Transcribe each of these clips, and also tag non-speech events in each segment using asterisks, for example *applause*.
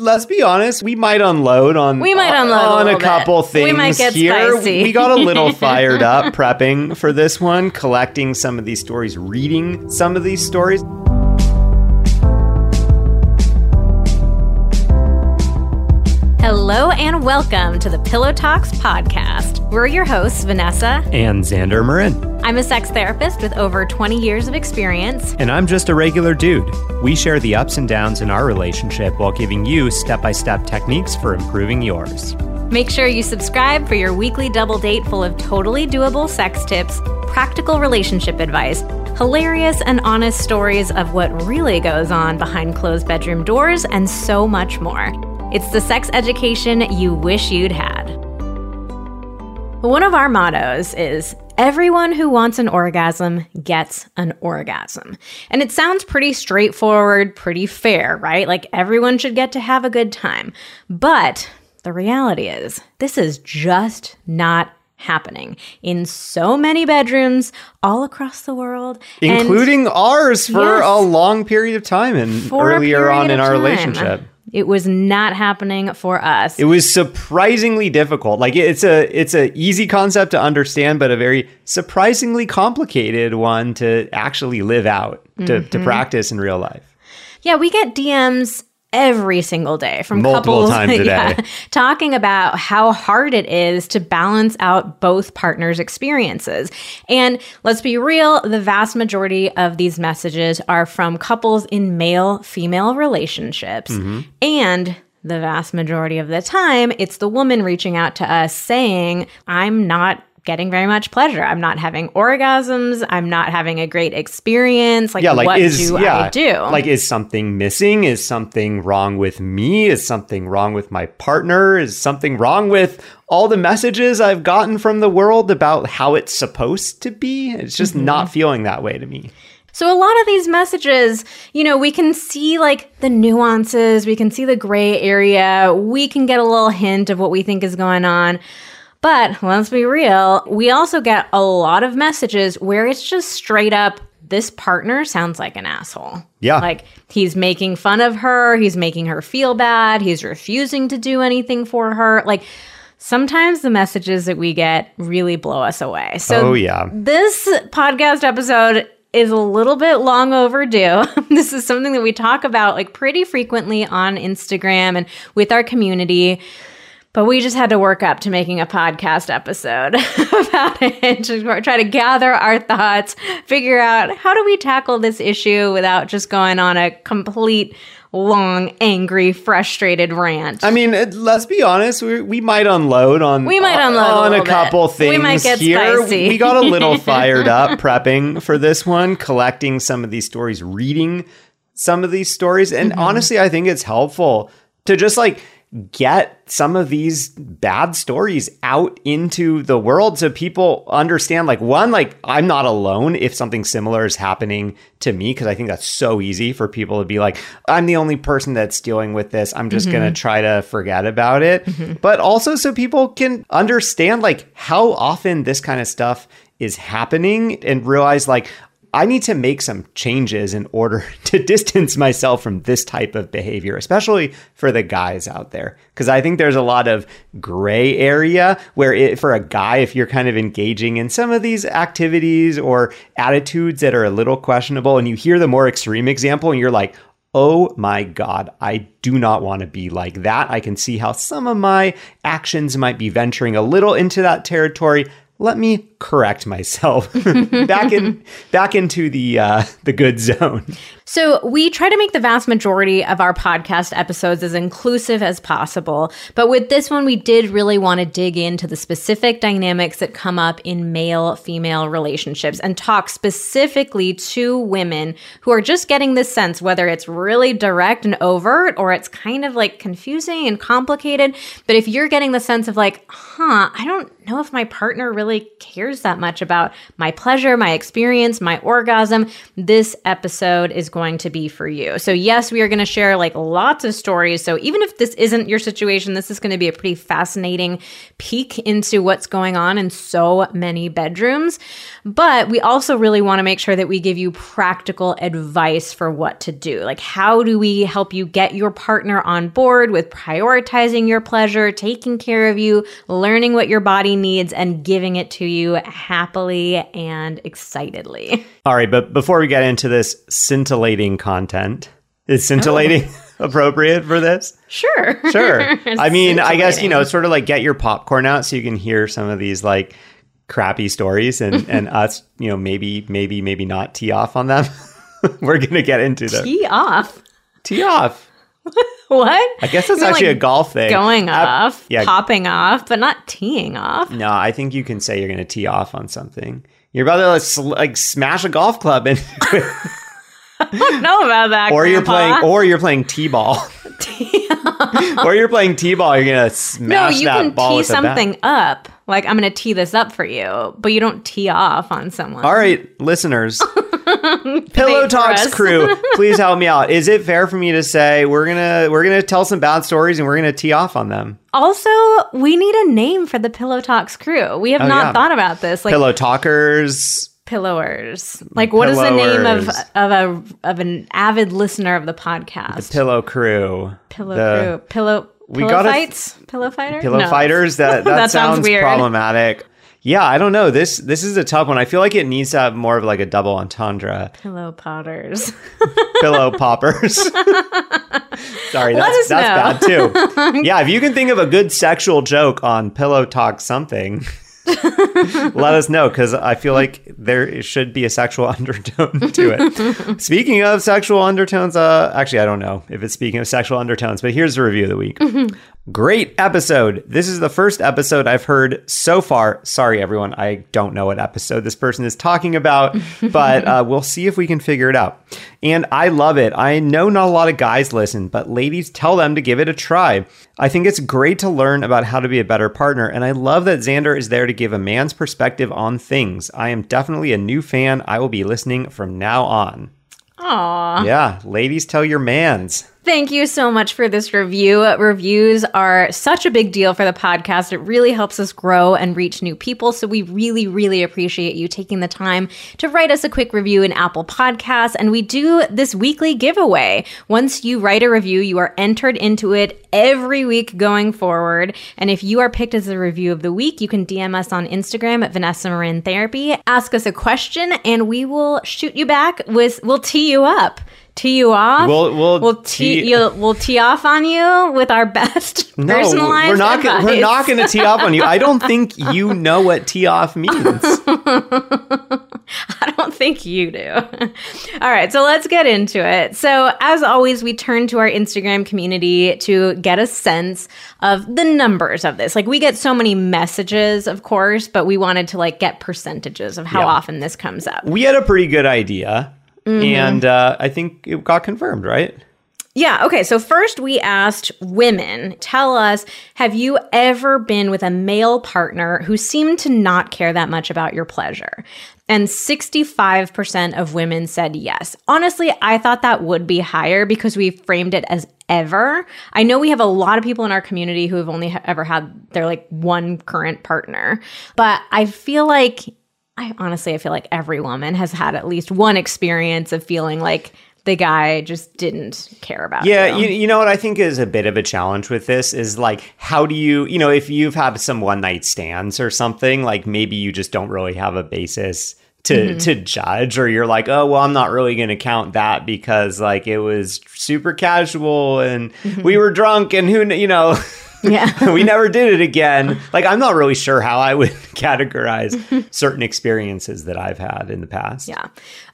let's be honest, we might unload on We might unload a on a, bit. couple We things might get here. spicy. We got a little *laughs* fired up prepping for this one, collecting some of these stories, reading some of these stories. Hello and welcome to the Pillow Talks podcast. We're your hosts, Vanessa. And Xander Marin. I'm a sex therapist with over 20 years of experience. And I'm just a regular dude. We share the ups and downs in our relationship while giving you step by step techniques for improving yours. Make sure you subscribe for your weekly double date full of totally doable sex tips, practical relationship advice, hilarious and honest stories of what really goes on behind closed bedroom doors, and so much more. It's the sex education you wish you'd had. One of our mottos is everyone who wants an orgasm gets an orgasm. And it sounds pretty straightforward, pretty fair, right? Like everyone should get to have a good time. But the reality is, this is just not happening in so many bedrooms all across the world. Including ours for Yes. a long period of time and earlier on in our time. relationship. It was not happening for us. It was surprisingly difficult. Like it's a it's a easy concept to understand, but a very surprisingly complicated one to actually live out, to, Mm-hmm. to practice in real life. Yeah, we get DMs every single day from Multiple couples *laughs* times a yeah, day. talking about how hard it is to balance out both partners' experiences. And let's be real, the vast majority of these messages are from couples in male female relationships. Mm-hmm. And the vast majority of the time, it's the woman reaching out to us saying, I'm not getting very much pleasure. I'm not having orgasms. I'm not having a great experience. Like, Yeah, like what is do yeah, I do? like is something missing? Is something wrong with me? Is something wrong with my partner? Is something wrong with all the messages I've gotten from the world about how it's supposed to be? It's just Mm-hmm. not feeling that way to me. So a lot of these messages, you know, we can see like the nuances, we can see the gray area, we can get a little hint of what we think is going on. But let's be real, we also get a lot of messages where it's just straight up this partner sounds like an asshole. Yeah. Like he's making fun of her, he's making her feel bad, he's refusing to do anything for her. Like sometimes the messages that we get really blow us away. So Oh, yeah. this podcast episode is a little bit long overdue. *laughs* this is something that we talk about like pretty frequently on Instagram and with our community. But we just had to work up to making a podcast episode *laughs* about it to try to gather our thoughts, figure out how do we tackle this issue without just going on a complete, long, angry, frustrated rant. I mean, let's be honest. We, we might unload on We might unload a on a, bit. couple We things might get here. spicy. We got a little *laughs* fired up prepping for this one, collecting some of these stories, reading some of these stories, and Mm-hmm. honestly, I think it's helpful to just like get some of these bad stories out into the world so people understand like one like I'm not alone if something similar is happening to me because I think that's so easy for people to be like I'm the only person that's dealing with this. I'm just going to mm-hmm. try to forget about it. Mm-hmm. But also so people can understand like how often this kind of stuff is happening and realize like I need to make some changes in order *laughs* to distance myself from this type of behavior, especially for the guys out there. Because I think there's a lot of gray area where, it, for a guy, if you're kind of engaging in some of these activities or attitudes that are a little questionable, and you hear the more extreme example, and you're like, Oh my God, I do not want to be like that. I can see how some of my actions might be venturing a little into that territory let me correct myself *laughs* back in back into the uh, the good zone. So, we try to make the vast majority of our podcast episodes as inclusive as possible. But with this one, we did really want to dig into the specific dynamics that come up in male female relationships and talk specifically to women who are just getting this sense, whether it's really direct and overt or it's kind of like confusing and complicated. But if you're getting the sense of like, huh, I don't know if my partner really cares that much about my pleasure, my experience, my orgasm, this episode is going going to be for you. So, yes, we are going to share like lots of stories. So, even if this isn't your situation, this is going to be a pretty fascinating peek into what's going on in so many bedrooms. But we also really want to make sure that we give you practical advice for what to do. Like, how do we help you get your partner on board with prioritizing your pleasure, taking care of you, learning what your body needs, and giving it to you happily and excitedly? All right, but before we get into this scintillating content, is scintillating Oh. *laughs* appropriate for this? Sure. Sure. *laughs* I mean, I guess, you know, Scintillating. sort of like get your popcorn out so you can hear some of these like crappy stories and, *laughs* and us, you know, maybe, maybe, maybe not tee off on them. We're going to get into the Tee off. tee off. What? I guess that's actually like, a golf thing. Going Uh, off, yeah. popping off, but not teeing off. No, I think you can say you're going to tee off on something. You're about to like, sl- like smash a golf club and I *laughs* don't know about that. or you're playing or you're playing t-ball. *laughs* *laughs* or you're playing t-ball, you're going to no, smash you that can ball tee with a bat. something up. Like I'm going to tee this up for you, but you don't tee off on someone. All right, listeners. Pillow for Talks us. crew, please help me out. Is it fair for me to say we're gonna we're gonna tell some bad stories and we're gonna tee off on them? Also, we need a name for the Pillow Talks crew. We have Oh, not yeah. thought about this. Like Pillow talkers. Pillowers. Like what is the name of of a of an avid listener of the podcast? The Pillow crew. pillow the crew. Pillow We pillow gotta- fights? Pillow fighters. Pillow No. fighters. That *laughs* that, That sounds sounds, weird. problematic. Yeah, I don't know. This this is a tough one. I feel like it needs to have more of like a double entendre. Pillow potters. *laughs* Pillow poppers. *laughs* Sorry, that's that's bad too. Yeah, if you can think of a good sexual joke on Pillow Talk something, *laughs* let us know because I feel like there should be a sexual *laughs* undertone to it. *laughs* speaking of sexual undertones, uh, actually, I don't know if it's speaking of sexual undertones, but here's the review of the week. Great episode. This is the first episode I've heard so far. Sorry, everyone. I don't know what episode this person is talking about, *laughs* but uh, we'll see if we can figure it out. And I love it. I know not a lot of guys listen, but ladies tell them to give it a try. I think it's great to learn about how to be a better partner, and I love that Xander is there to give a man's perspective on things. I am definitely a new fan. I will be listening from now on. Aw. Yeah, ladies tell your mans. Thank you so much for this review. Reviews are such a big deal for the podcast. It really helps us grow and reach new people. So we really, really appreciate you taking the time to write us a quick review in Apple Podcasts. And we do this weekly giveaway. Once you write a review, you are entered into it every week going forward. And if you are picked as the review of the week, you can DM us on Instagram at Vanessa Marin Therapy. Ask us a question, and we will shoot you back with, we'll tee you up. Tee you off. We'll- we'll we'll tee, tee- we'll tee off on you with our *laughs* best No, personalized we're not. Gonna, we're not going to tee off on you. I don't think you know what tee off means. *laughs* I don't think you do. All right, so let's get into it. So, as always, we turn to our Instagram community to get a sense of the numbers of this. Like, we get so many messages, of course, but we wanted to like get percentages of how Yeah. often this comes up. We had a pretty good idea, Mm-hmm. and uh, I think it got confirmed, right? Yeah. Okay. So first, we asked women, tell us, have you ever been with a male partner who seemed to not care that much about your pleasure? And 65% of women said yes. Honestly, I thought that would be higher because we framed it as ever. I know we have a lot of people in our community who have only ha- ever had their like one current partner, but I feel like I honestly I feel like every woman has had at least one experience of feeling like the guy just didn't care about Yeah, you. you, you know what I think is a bit of a challenge with this is like, how do you, you know, if you've had some one night stands or something, like maybe you just don't really have a basis to Mm-hmm. to judge, or you're like, oh well, I'm not really going to count that because like it was super casual and we were drunk and who, you know. *laughs* Yeah. *laughs* we never did it again. Like, I'm not really sure how I would *laughs* categorize certain experiences that I've had in the past. Yeah.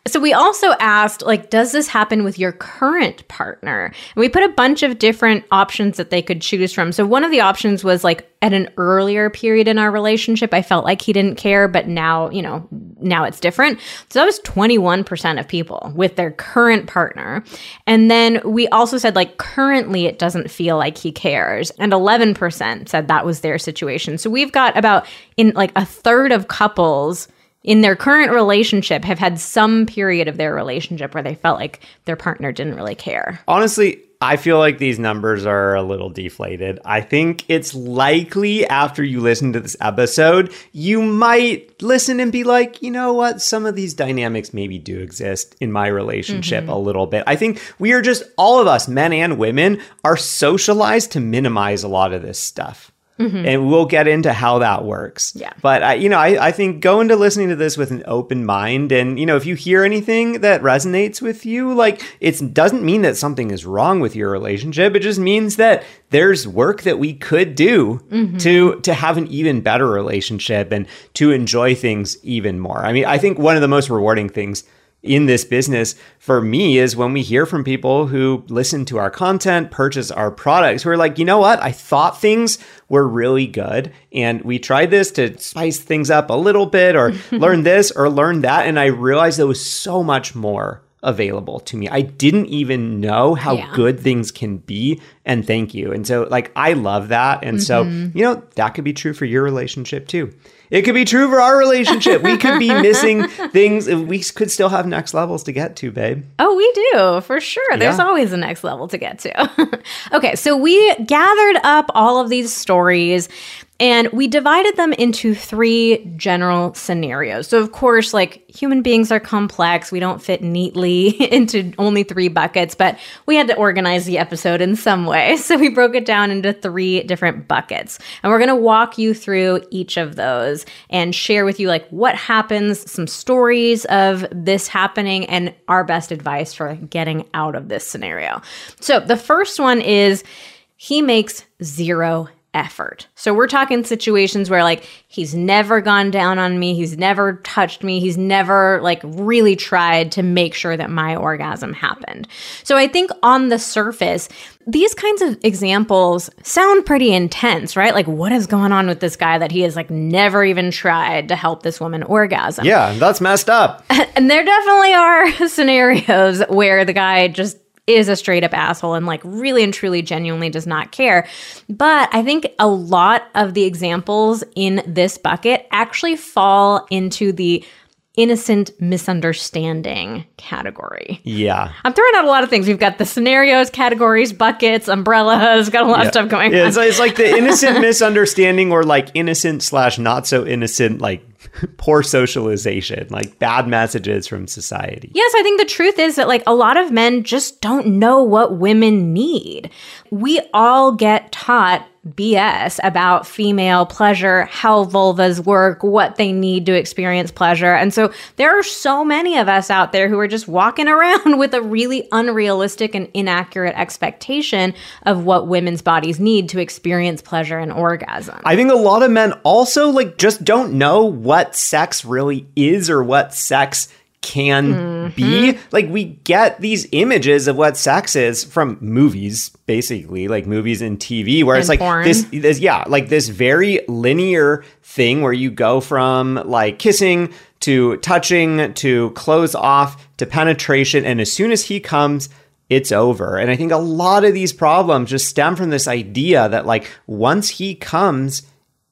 So we also asked, like, does this happen with your current partner? And we put a bunch of different options that they could choose from. So one of the options was like at an earlier period in our relationship, I felt like he didn't care, but now, you know, now it's different. So that was 21% of people with their current partner. And then we also said, like, currently it doesn't feel like he cares. And 11% said that was their situation. So we've got about in like a third of couples in their current relationship have had some period of their relationship where they felt like their partner didn't really care. Honestly, I feel like these numbers are a little deflated. I think it's likely after you listen to this episode, you might listen and be like, you know what? Some of these dynamics maybe do exist in my relationship mm-hmm. a little bit. I think we are just, all of us, men and women, are socialized to minimize a lot of this stuff. Mm-hmm. And we'll get into how that works. Yeah. But I, you know, I, I think go into listening to this with an open mind, and you know, if you hear anything that resonates with you, like it doesn't mean that something is wrong with your relationship. It just means that there's work that we could do mm-hmm. to to have an even better relationship and to enjoy things even more. I mean, I think one of the most rewarding things in this business for me is when we hear from people who listen to our content, purchase our products, who are like, you know what? I thought things were really good. And we tried this to spice things up a little bit or *laughs* learn this or learn that. And I realized there was so much more available to me. I didn't even know how yeah. good things can be. And thank you. And so, like, I love that. And mm-hmm. so, you know, that could be true for your relationship too. It could be true for our relationship. We could be *laughs* missing things. We could still have next levels to get to, babe. Oh, we do, for sure. There's yeah. always a next level to get to. *laughs* okay, so we gathered up all of these stories and we divided them into three general scenarios. So, of course, like human beings are complex. We don't fit neatly *laughs* into only three buckets, but we had to organize the episode in some way. *laughs* So, we broke it down into three different buckets. And we're going to walk you through each of those and share with you, like, what happens, some stories of this happening, and our best advice for getting out of this scenario. So, the first one is he makes zero effort. So we're talking situations where like he's never gone down on me, he's never touched me, he's never like really tried to make sure that my orgasm happened. So I think on the surface, these kinds of examples sound pretty intense, right? Like what is going on with this guy that he has like never even tried to help this woman orgasm? Yeah, that's messed up. *laughs* and there definitely are *laughs* scenarios where the guy just is a straight up asshole and like really and truly genuinely does not care. But I think a lot of the examples in this bucket actually fall into the innocent misunderstanding category. Yeah. I'm throwing out a lot of things. We've got the scenarios, categories, buckets, umbrellas, got a lot yeah. of stuff going yeah, on. It's like, it's like the innocent misunderstanding or like innocent slash not so innocent like *laughs* poor socialization, like bad messages from society. Yes, I think the truth is that like a lot of men just don't know what women need. We all get taught BS about female pleasure, how vulvas work, what they need to experience pleasure. And so there are so many of us out there who are just walking *laughs* around with a really unrealistic and inaccurate expectation of what women's bodies need to experience pleasure and orgasm. I think a lot of men also like just don't know what sex really is or what sex can mm-hmm. be. Like we get these images of what sex is from movies, basically, like movies and TV, where and it's like this, this, yeah, like this very linear thing where you go from like kissing to touching to close off to penetration, and as soon as he comes. It's over. And I think a lot of these problems just stem from this idea that, like, once he comes,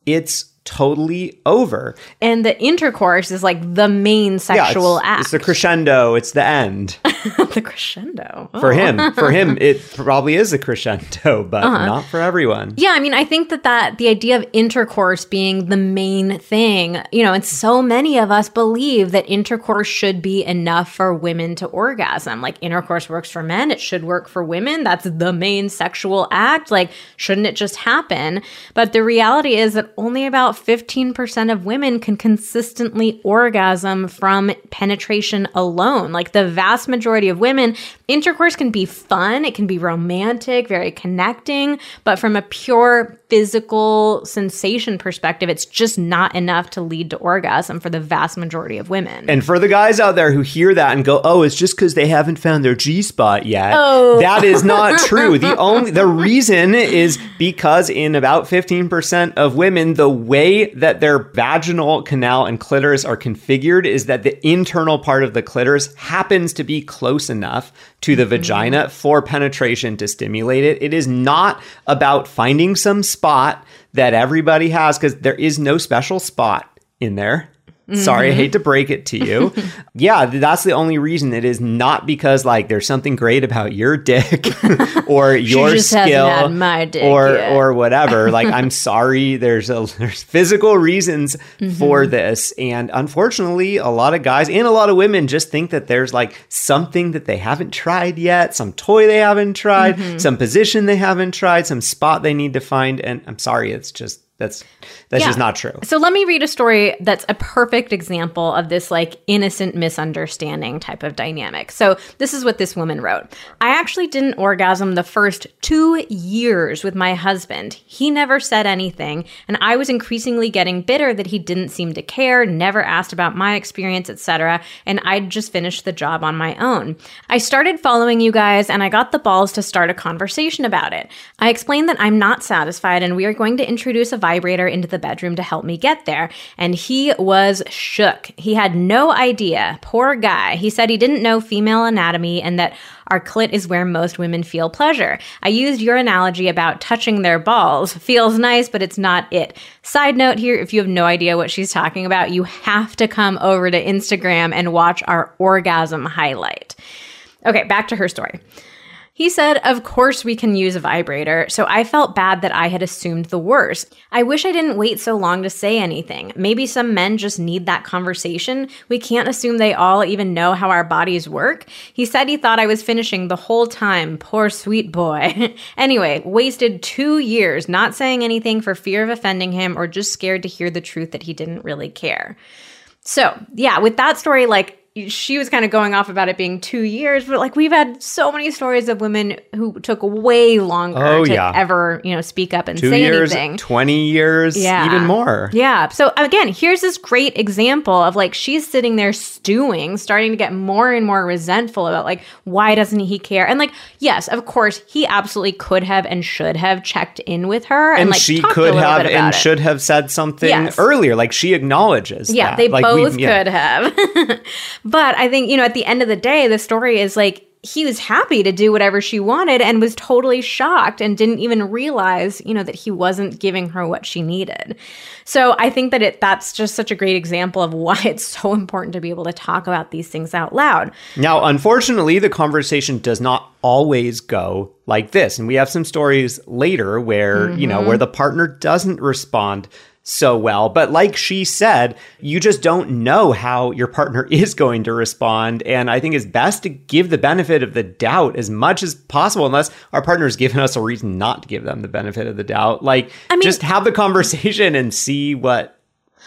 it's totally over. And the intercourse is like the main sexual yeah, it's, act. It's the crescendo, it's the end. *laughs* the crescendo. Oh. For him, for him *laughs* it probably is a crescendo, *laughs* but uh-huh. not for everyone. Yeah, I mean, I think that that the idea of intercourse being the main thing, you know, and so many of us believe that intercourse should be enough for women to orgasm. Like intercourse works for men, it should work for women. That's the main sexual act. Like shouldn't it just happen? But the reality is that only about about 15% of women can consistently orgasm from penetration alone. Like the vast majority of women, intercourse can be fun, it can be romantic, very connecting, but from a pure physical sensation perspective, it's just not enough to lead to orgasm for the vast majority of women. And for the guys out there who hear that and go, "Oh, it's just cuz they haven't found their G spot yet." Oh. That is not *laughs* true. the only the reason is because in about 15% of women, the way that their vaginal canal and clitoris are configured is that the internal part of the clitoris happens to be close enough to the mm-hmm. vagina for penetration to stimulate it. It is not about finding some spot that everybody has because there is no special spot in there. Sorry, I hate to break it to you. *laughs* yeah, that's the only reason. It is not because like there's something great about your dick *laughs* or your skill dick or yet. or whatever. *laughs* Like I'm sorry, there's a there's physical reasons Mm-hmm. for this, and unfortunately, a lot of guys and a lot of women just think that there's like something that they haven't tried yet, some toy they haven't tried, Mm-hmm. some position they haven't tried, some spot they need to find. And I'm sorry, it's just that's that's Yeah. just not true. So let me read a story that's a perfect example of this like innocent misunderstanding type of dynamic. So this is what this woman wrote. I actually didn't orgasm the first 2 years with my husband. He never said anything, and I was increasingly getting bitter that he didn't seem to care, never asked about my experience, etc., and I'd just finished the job on my own. I started following you guys and I got the balls to start a conversation about it. I explained that I'm not satisfied and we are going to introduce a vibrator into the bedroom to help me get there. And he was shook. He had no idea. Poor guy. He said he didn't know female anatomy and that our clit is where most women feel pleasure. I used your analogy about touching their balls. Feels nice, but it's not it. Side note here if you have no idea what she's talking about, you have to come over to Instagram and watch our orgasm highlight. Okay, back to her story. He said, Of course, we can use a vibrator, so I felt bad that I had assumed the worst. I wish I didn't wait so long to say anything. Maybe some men just need that conversation. We can't assume they all even know how our bodies work. He said he thought I was finishing the whole time. Poor sweet boy. *laughs* anyway, wasted two years not saying anything for fear of offending him or just scared to hear the truth that he didn't really care. So, yeah, with that story, like, she was kind of going off about it being two years, but like we've had so many stories of women who took way longer Oh, to yeah. ever, you know, speak up and Two say years, anything. 20 years, Yeah. even more. Yeah. So again, here's this great example of like she's sitting there stewing, starting to get more and more resentful about like why doesn't he care? And like yes, of course, he absolutely could have and should have checked in with her and, And like she could have and it. should have said something Yes. earlier. Like she acknowledges. Yeah, that. they Like, we- both yeah. could have. *laughs* but I think, you know, at the end of the day, the story is like he was happy to do whatever she wanted and was totally shocked and didn't even realize, you know, that he wasn't giving her what she needed. So I think that it that's just such a great example of why *laughs* it's so important to be able to talk about these things out loud. Now, unfortunately, the conversation does not always go like this. And we have some stories later where, you know, Mm-hmm. where the partner doesn't respond so well. But like she said, you just don't know how your partner *laughs* is going to respond. And I think it's best to give the benefit of the doubt as much as possible, unless our partner's given us a reason not to give them the benefit of the doubt. Like, I mean- just have the conversation and see what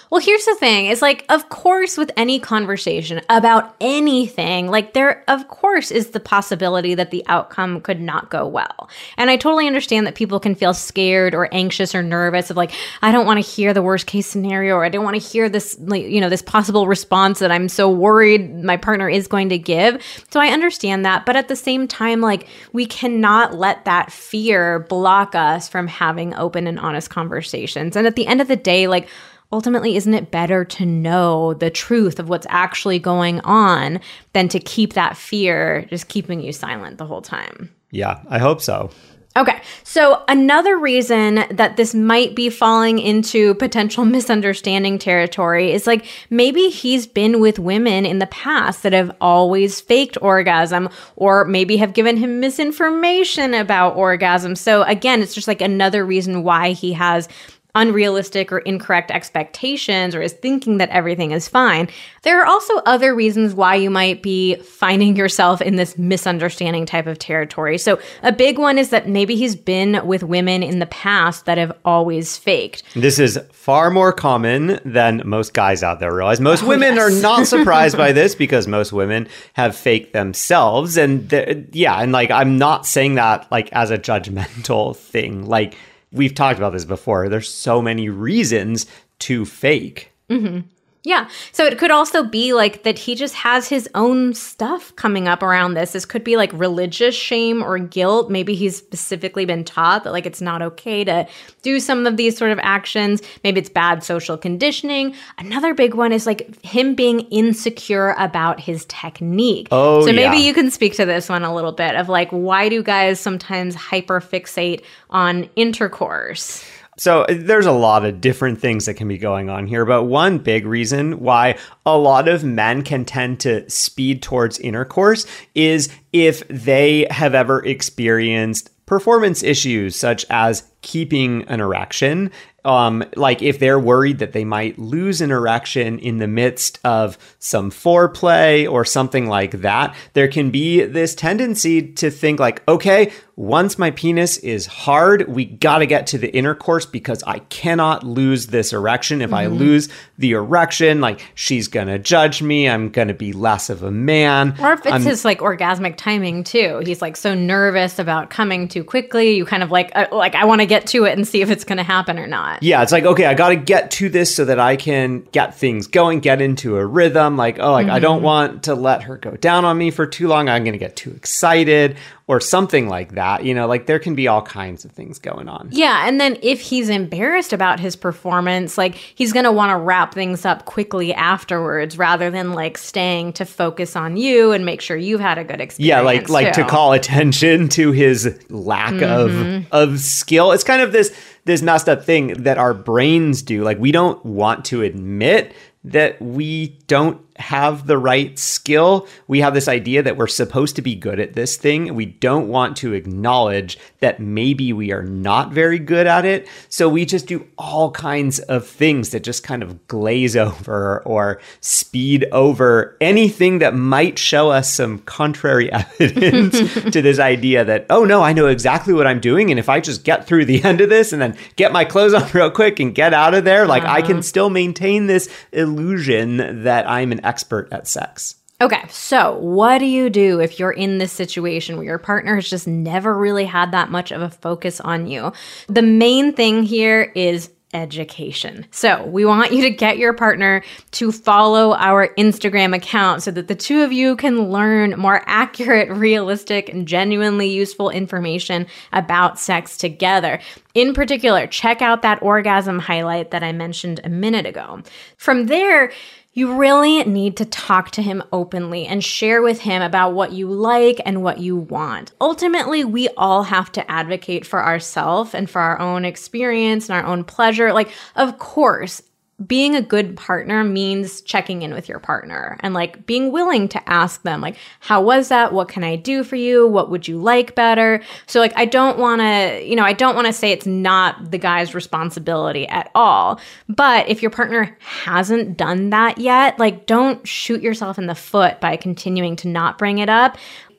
Well, here's the thing. It's like, of course, with any conversation about anything, like there, of course, is the possibility that the outcome could not go well. And I totally understand that people can feel scared or anxious or nervous of like, I don't want to hear the worst case scenario or I don't want to hear this, like, you know, this possible response that I'm so worried my partner is going to give. So I understand that. But at the same time, like, we cannot let that fear block us from having open and honest conversations. And at the end of the day, like, ultimately isn't it better to know the truth of what's actually going on than to keep that fear just keeping you silent the whole time Yeah, I hope so. okay so another reason that this might be falling into potential *laughs* misunderstanding territory is like maybe he's been with women in the past that have always faked orgasm or maybe have given him misinformation about orgasm so again it's just like another reason why he has unrealistic or incorrect expectations or is thinking that everything is fine. There are also other reasons why you might be finding yourself in this misunderstanding type of territory. So, a big one is that maybe he's been with women in the past that have always faked. This is far more common than most guys out there realize. Most Oh, women yes. are not *laughs* surprised by this because most women have faked themselves. And yeah, and like I'm not saying that like as a judgmental thing. Like we've talked about this before. There's so many reasons to fake. Mm-hmm. Yeah. So it could also be like that he just has his own stuff coming up around this. This could be like religious shame or guilt. Maybe he's specifically been taught that like it's not okay to do some of these sort of actions. Maybe it's bad social conditioning. Another big one is like him being insecure about his technique. Oh, So maybe yeah. you can speak to this one a little bit of like why do guys sometimes hyper fixate on intercourse? So uh, there's a lot of different things that can be going on here, but one big reason why a lot of men can tend to speed towards intercourse is if they have ever experienced performance issues such as keeping an erection um, like if they're worried that they might lose an erection in the midst of some foreplay or something like that, there can be this tendency to think like, okay, once my penis is hard, we got to get to the intercourse because I cannot lose this erection. If mm-hmm. I lose the erection, like she's going to judge me. I'm going to be less of a man. Or if it's I'm, his like orgasmic timing too. He's like so nervous about coming too quickly. You kind of like, uh, like I want to get to it and see if it's going to happen or not. Yeah. It's like, okay, I got to get to this so that I can get things going, get into a rhythm. Like, oh, like mm-hmm. I don't mm-hmm. want to let her go down on me for too long. I'm going to get too excited or something like that. You know, like there can be all kinds of things going on. Yeah. And then if he's embarrassed about his performance, like he's going to want to wrap things up quickly afterwards rather than like staying to focus on you and make sure you've had a good experience. Yeah. Like, like to call attention to his lack mm-hmm. of, of skill. It's kind of this, this messed up thing that our brains do. Like we don't want to admit that we don't have the right skill. We have this idea that we're supposed to be good at this thing. We don't want to acknowledge that maybe we are not very good at it. So we just do all kinds of things that just kind of glaze *laughs* over or speed over anything that might show us some contrary *laughs* evidence *laughs* to this idea that, oh no, I know exactly what I'm doing. And if I just get through the end of this and then get my clothes on real quick and get out of there, like uh-huh. I can uh-huh. still maintain this illusion that I'm an expert at sex. Okay, so what do you do if you're in this situation where your partner has just never really had that much of a focus on you? The main thing here is education. So, we want you to get your partner to follow our Instagram account so that the two of you can learn more accurate, realistic, and genuinely useful information about sex together. In particular, check out that orgasm highlight that I mentioned a minute ago. From there, you really need to talk to him openly and share with him about what you like and what you want. Ultimately, we all have to advocate for ourselves and for our own experience and our own pleasure. Like, of course, being a good partner means checking in with your partner and like being willing to ask them like how was that? What can i do for you? What would you like better? So like i don't want to you know i don't want to say it's not the guy's responsibility at all. But if your partner hasn't done that yet like don't shoot yourself in the foot by continuing to not bring it up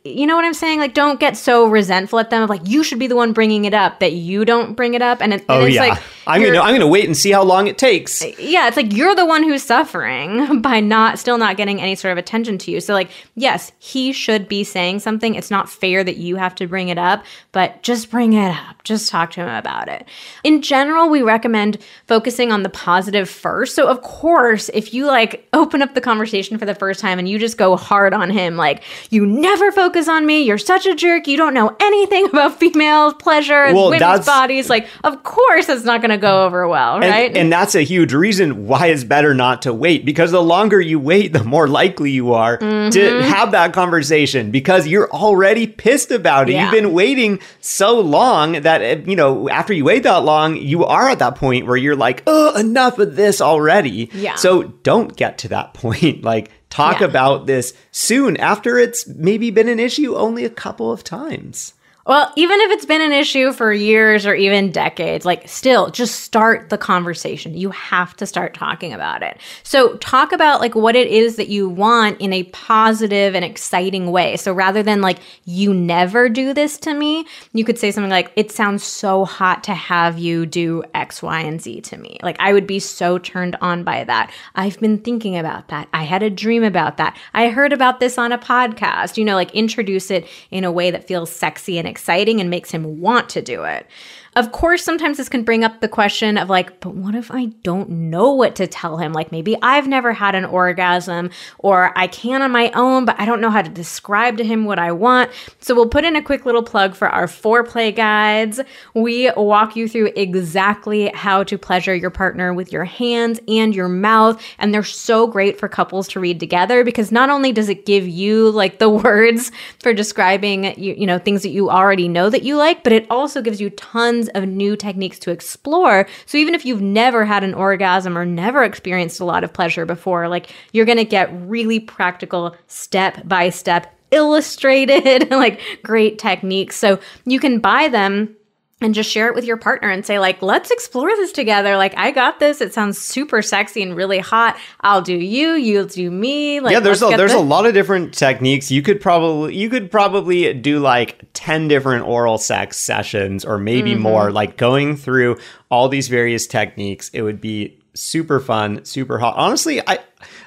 you know what I'm saying? Like, don't get so resentful at them of like you should be the one bringing it up that you don't bring it up. And, it, oh and yeah, like, I'm gonna I'm gonna wait and see how long it takes. Uh, yeah, it's like you're the one who's suffering *laughs* by not still not getting any sort of attention to you. So like, yes, he should be saying something. It's not fair that you have to bring it up, but just bring it up. Just talk to him about it. In general, we recommend focusing on the positive first. So of course, if you like open up the conversation for the first time and you just go hard on him, like you never focus focus on me. You're such a jerk. You don't know anything *laughs* about female pleasure and well, women's bodies. Like, of course, it's not going to go over well, right? And, and, that's a huge reason why it's better not to wait because the longer you wait, the more likely you are mm-hmm. to have that conversation because you're already pissed about it. Yeah. You've been waiting so long that, eh, you know, after you wait that long, you are at that point where you're like, oh, enough of this already. Yeah. So don't get to that *laughs* point. Like, talk yeah. about this soon after it's maybe been an issue only a couple of times. Well, even if it's been an issue for years or even decades, like still just start the conversation. You have to start talking about it. So talk about like what it is that you want in a positive and exciting way. So rather than like, you never do this to me, you could say something like, it sounds so hot to have you do X, Y, and Z to me. Like I would be so turned on by that. I've been thinking about that. I had a dream about that. I heard about this on a podcast. You know, like introduce it in a way that feels sexy and exciting and makes him want to do it. Of course, sometimes this can bring up the question of like, but what if I don't know what to tell him? Like maybe I've never had an orgasm or I can on my own, but I don't know how to describe to him what I want. So we'll put in a quick little plug for our foreplay guides. We walk you through exactly how to pleasure your partner with your hands and your mouth. And they're so great for couples to read together because not only does it give you like the *laughs* words for describing you, you know, things that you already know that you like, but it also gives you tons tons of new techniques to explore. So even if you've never had an orgasm or never experienced a lot of pleasure before, like you're going to get really practical step by step illustrated *laughs* like great techniques. So you can buy them and just share it with your partner and say like let's explore this together. Like i got this. It sounds super sexy and really hot. I'll do you. You'll do me. Like yeah there's a there's this- a lot of different techniques. You could probably you could probably do like 10 different oral sex sessions or maybe Mm-hmm. more like going through all these various techniques. It would be super fun super hot. Honestly i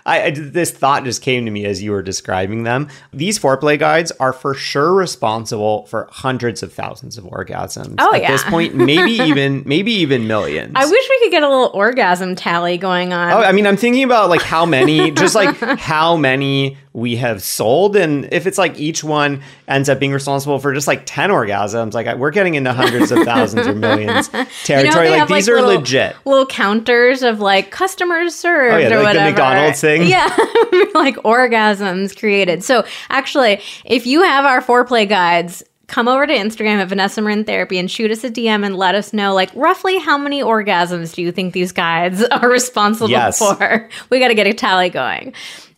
I, I this thought just came to me as you were describing them. These foreplay guides are for sure responsible for hundreds of thousands of orgasms. Oh, At this point, maybe *laughs* even maybe even millions. i wish we could get a little orgasm tally going on Oh, I mean, I'm thinking about like how many, just like *laughs* how many we have sold, and if it's like each one ends up being responsible for just like ten orgasms, like we're getting into hundreds of thousands or millions *laughs* You know, territory. like have, these like, are little- legit. little counters of like customers served Oh, yeah, or like the whatever. McDonald's thing? Yeah, *laughs* like orgasms created. So actually, if you have our foreplay guides, come over to Instagram at Vanessa Marin Therapy and shoot us a DM and let us know like roughly how many orgasms do you think these guides *laughs* are responsible Yes. for? We got to get a tally going.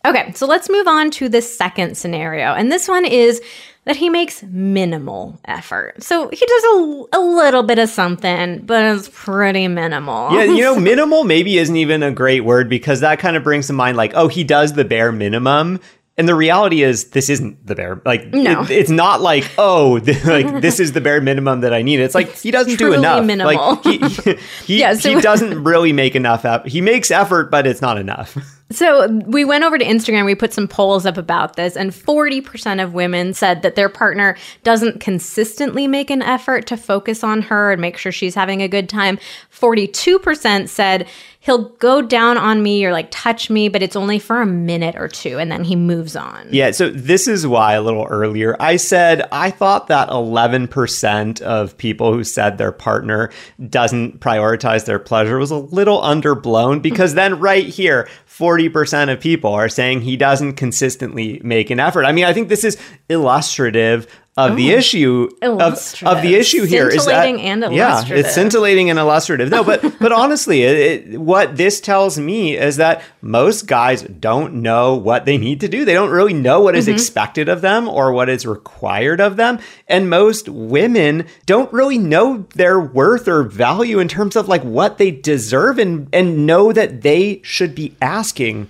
Okay, so let's move on to the second scenario. And this one is that he makes minimal effort. So he does a, a little bit of something, but it's pretty minimal. Yeah, you know, *laughs* minimal maybe isn't even a great word because that kind of brings to mind like, oh, he does the bare minimum. And the reality is, this isn't the bare. Like, No. it- it's not like, oh, *laughs* th- like this is the bare minimum that I need. It's like he doesn't do enough. minimal. Like he, he, *laughs* he, Yeah, so- he doesn't really make enough. Effort. He makes effort, but it's not enough. So we went over to Instagram, we put some polls up about this, and 40% of women said that their partner doesn't consistently make an effort to focus on her and make sure she's having a good time. 42% said he'll go down on me or like touch me, but it's only for a minute or two and then he moves on. Yeah, so this is why a little earlier I said I thought that 11% of people who said their partner doesn't prioritize their pleasure was a little underblown because then right here, 40% of people are saying he doesn't consistently make an effort. I mean, I think this is illustrative of the issue of, of the issue here is that Scintillating and yeah it's scintillating and illustrative. No but but *laughs* honestly it, it, what this tells me is that most guys don't know what they need to do. They don't really know what Mm-hmm. is expected of them or what is required of them. And most women don't really know their worth or value in terms of like what they deserve and and know that they should be asking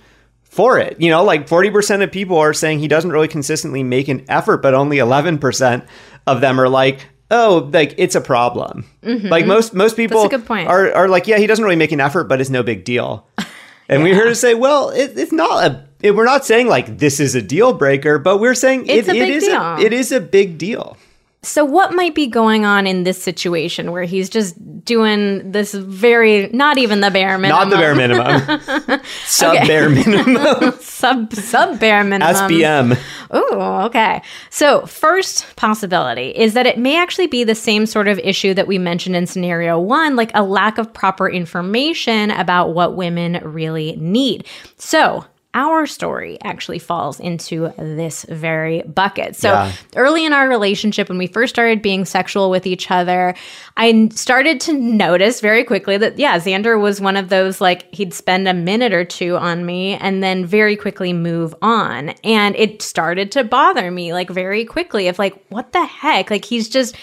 for it. You know, like 40% of people are saying he doesn't really consistently make an effort, but only 11% of them are like, oh, like it's a problem. Like most most people Mm-hmm. are are like, yeah, he doesn't really make an effort, but it's no big deal. *laughs* And we're here to say, well, it, it's not a. It, we're not saying like this is a deal breaker, but we're saying It's it, a it big is deal. A, it is a big deal. So, what might be going on in this situation where he's just doing this very, not even the bare minimum, Not the bare minimum. *laughs* Sub bare minimum. *laughs* sub sub bare minimum. SBM. Oh, okay. So, first possibility is that it may actually be the same sort of issue that we mentioned in scenario one, like a lack of proper information about what women really need. So, our story actually falls into this very bucket. So, Yeah. early in our relationship, when we first started being sexual with each other, I started to notice very quickly that, yeah, Xander was one of those like he'd spend a minute or two on me and then very quickly move on. And it started to bother me like very quickly of like, what the heck? Like he's just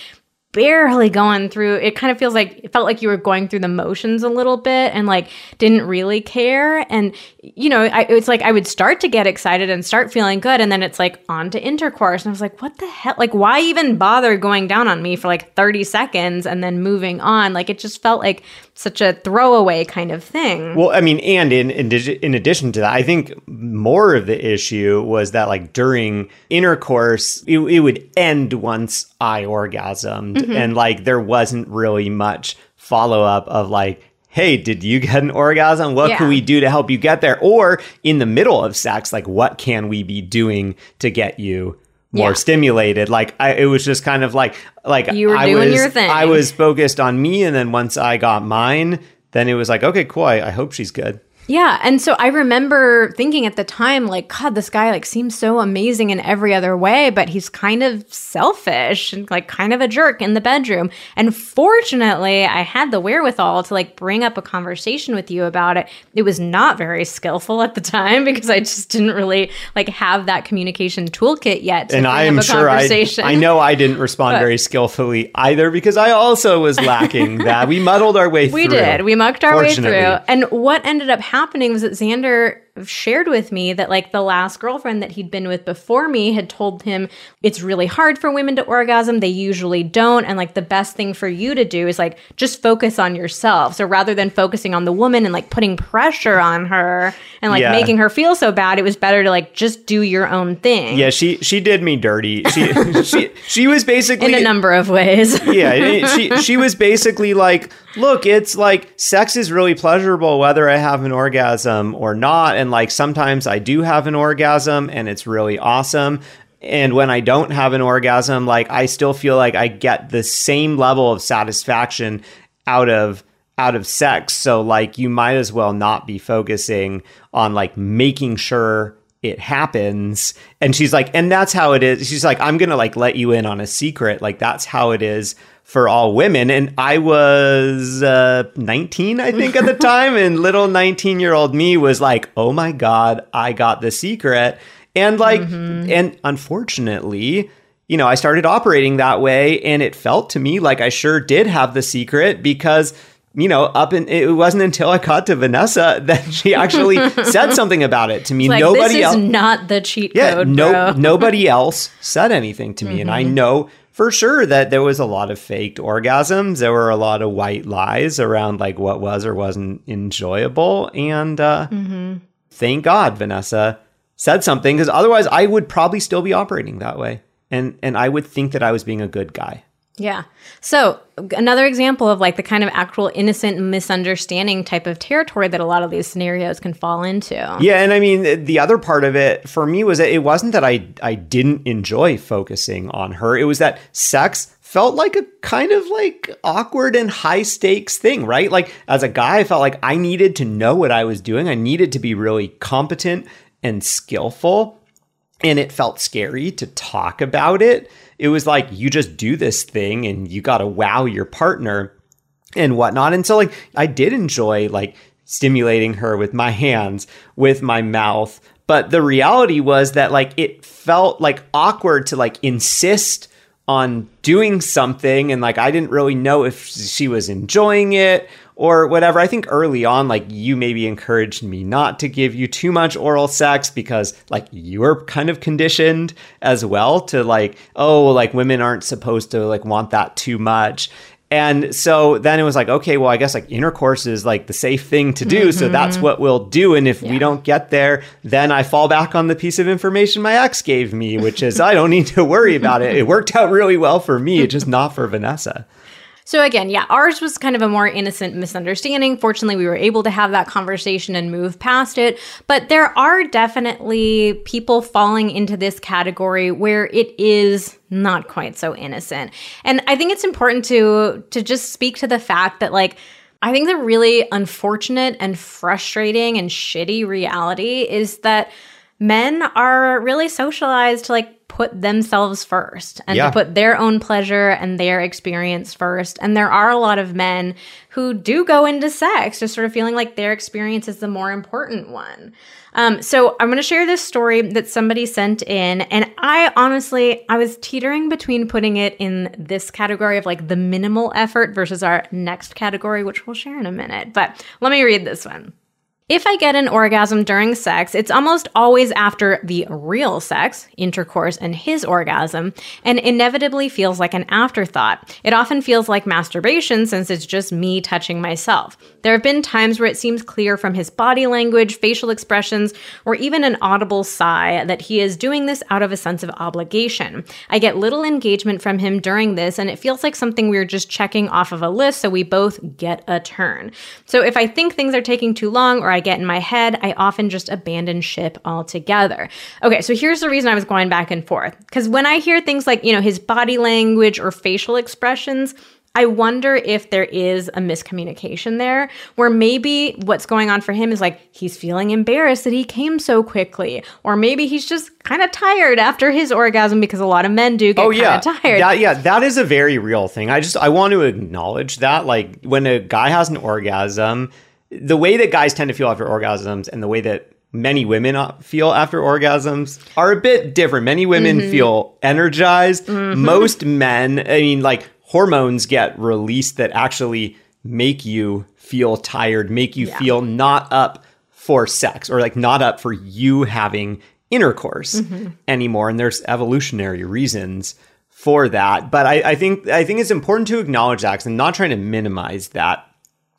barely going through it kind of feels like it felt like you were going through the motions a little bit and like didn't really care. And you know I, it's like i would start to get excited and start feeling good and then it's like on to intercourse. And i was like what the hell? Like why even bother going down on me for like 30 seconds and then moving on? Like it just felt like such a throwaway kind of thing Well, I mean, and in, in in addition to that, I think more of the issue was that like during intercourse, it, it would end once I orgasmed, mm-hmm. and like there wasn't really much follow up of like. Hey, did you get an orgasm? What Yeah. can we do to help you get there? Or in the middle of sex, like what can we be doing to get you more Yeah. stimulated? Like I, it was just kind of like like You were I doing was, your thing. I was focused on me, and then once I got mine, then it was like, okay, cool. I, I hope she's good. Yeah, and so I remember thinking at the time like god this guy like seems so amazing in every other way but he's kind of selfish and like kind of a jerk in the bedroom. And fortunately, I had the wherewithal to like bring up a conversation with you about it. It was not very skillful at the time *laughs* because I just didn't really like have that communication toolkit yet to and I am sure I. I know I didn't respond very skillfully either because I also was lacking *laughs* that. We muddled our way We through. We did. We mucked our way through. And what ended up happening was that Xander shared with me that like the last girlfriend that he'd been with before me had told him it's really hard for women to orgasm. They usually don't. And like the best thing for you to do is like just focus on yourself. So rather than focusing on the woman and like putting pressure on her and like Yeah. making her feel so bad, it was better to like just do your own thing. Yeah, she she did me dirty. She *laughs* she she was basically In a number of ways. yeah, she she was basically like, look, it's like sex is really pleasurable whether I have an orgasm or not, and like sometimes I do have an orgasm and it's really awesome. And when I don't have an orgasm, like I still feel like I get the same level of satisfaction out of out of sex. So like you might as well not be focusing on like making sure it happens and she's like and that's how it is she's like i'm gonna like let you in on a secret like that's how it is for all women and i was uh 19 i think at the *laughs* time and little 19 year old me was like oh my god i got the secret. And like and unfortunately you know i started operating that way and it felt to me like i sure did have the secret because you know, up in it wasn't until I got to Vanessa *laughs* that she actually said *laughs* something about it to me. like Nobody else, not the cheat yeah, code, no, nobody else said anything to me, and I know for sure that there was a lot of faked orgasms. There were a lot of white lies around like what was or wasn't enjoyable, and uh, thank God Vanessa said something because otherwise I would probably still be operating that way, and and I would think that I was being a good guy. Yeah. So another example of like the kind of actual innocent misunderstanding type of territory that a lot of these scenarios can fall into. Yeah, and I mean the other part of it for me was that it wasn't that I I didn't enjoy focusing on her. It was that sex felt like a kind of like awkward and high stakes thing, right? Like as a guy, I felt like I needed to know what I was doing. I needed to be really competent and skillful. And it felt scary to talk about it. It was like you just do this thing and you got to wow your partner and whatnot. And so, like, I did enjoy like stimulating her with my hands, with my mouth. But the reality was that like it felt like awkward to like insist on doing something and like I didn't really know if she was enjoying it or whatever. I think early on like you maybe encouraged me not to give you too much oral sex because like you were kind of conditioned as well to like oh like women aren't supposed to like want that too much. And so then it was like, okay, well, I guess like intercourse is like the safe thing to do. So mm-hmm. that's what we'll do. And if we don't get there, then I fall back on the piece of information my ex gave me, which is I don't need to worry about it. It worked out really well for me, just not for Vanessa. So again, yeah, ours was kind of a more innocent misunderstanding. Fortunately, we were able to have that conversation and move past it. But there are definitely people falling into this category where it is not quite so innocent. And I think it's important to to just speak to the fact that like I think the really unfortunate and frustrating and shitty reality is that men are really socialized to like put themselves first and Yeah. to put their own pleasure and their experience first. And there are a lot of men who do go into sex just sort of feeling like their experience is the more important one. Um, so I'm going to share this story that somebody sent in, and I honestly I was teetering between putting it in this category of like the minimal effort versus our next category, which we'll share in a minute. But let me read this one. If I get an orgasm during sex, it's almost always after the real sex, intercourse, and his orgasm, and inevitably feels like an afterthought. It often feels like masturbation since it's just me touching myself. There have been times where it seems clear from his body language, facial expressions, or even an audible sigh that he is doing this out of a sense of obligation. I get little engagement from him during this, and it feels like something we're just checking off of a list so we both get a turn. So if I think things are taking too long or I get in my head, I often just abandon ship altogether. Okay, so here's the reason I was going back and forth. Because when I hear things like, you know, his body language or facial expressions, I wonder if there is a miscommunication there where maybe what's going on for him is like he's feeling embarrassed that he came so quickly, or maybe he's just kind of tired after his orgasm because a lot of men do get Oh kind yeah, of tired. That, yeah, that is a very real thing. I just I want to acknowledge that. Like when a guy has an orgasm, the way that guys tend to feel after orgasms and the way that many women uh, feel after orgasms are a bit different. Many women Mm-hmm. feel energized. Most men, I mean, like hormones get released that actually make you feel tired, make you feel not up for sex or like not up for you having intercourse Mm-hmm. anymore. And there's evolutionary reasons for that. But I, I think I think it's important to acknowledge that 'cause I'm not trying to minimize that.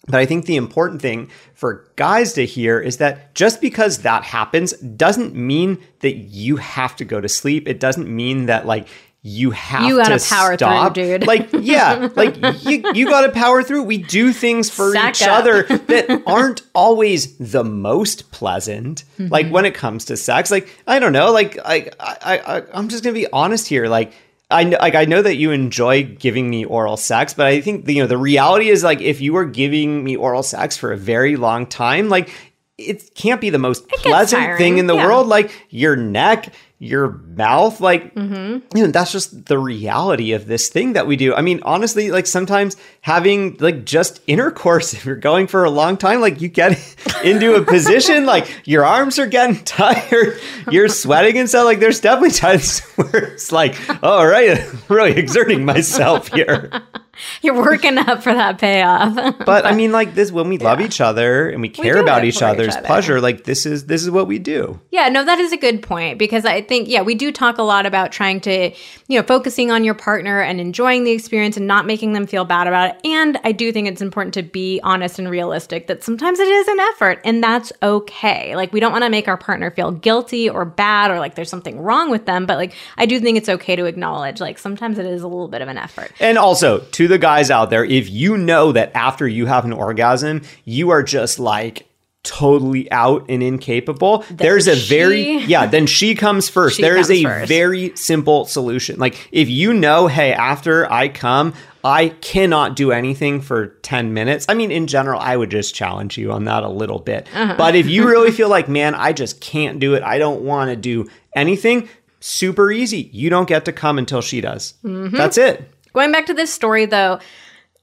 But I think the important thing for guys to hear is that just because that happens doesn't mean that you have to go to sleep. It doesn't mean that like you have You gotta to power through, stop. dude. Like yeah, like you you got to power through. We do things for Sack each up. other that aren't always the most pleasant. Mm-hmm. Like when it comes to sex, like I don't know, like I I, I I'm just gonna be honest here, like. I know, like I know that you enjoy giving me oral sex, but I think you know the reality is like if you are giving me oral sex for a very long time, like it can't be the most gets pleasant thing in the yeah. world. Like your neck, your mouth, like Mm-hmm. you know that's just the reality of this thing that we do. I mean, honestly, like sometimes having like just intercourse, *laughs* if you're going for a long time, like you get *laughs* into a position like your arms are getting *laughs* tired, you're sweating and stuff. Like there's definitely times where it's like, oh, all right, I'm really exerting myself here. *laughs* You're working up for that payoff. *laughs* But I mean, like this when we love each other and we care do about each for each other's other. pleasure, like this is this is what we do. Yeah, no, that is a good point because I think, yeah, we do talk a lot about trying to, you know, focusing on your partner and enjoying the experience and not making them feel bad about it. And I do think it's important to be honest and realistic that sometimes it is an effort and that's okay. Like, we don't want to make our partner feel guilty or bad or like there's something wrong with them. But like, I do think it's okay to acknowledge, like, sometimes it is a little bit of an effort. And also to the guys out there, if you know that after you have an orgasm, you are just like totally out and incapable, there's a very yeah, then she comes first. She there is comes a first. very simple solution. Like if you know, hey, after I come, I cannot do anything for 10 minutes. I mean, in general, I would just challenge you on that a little bit. Uh-huh. But if you *laughs* really feel like, man, I just can't do it, I don't want to do anything, super easy. You don't get to come until she does. Mm-hmm. That's it. Going back to this story though,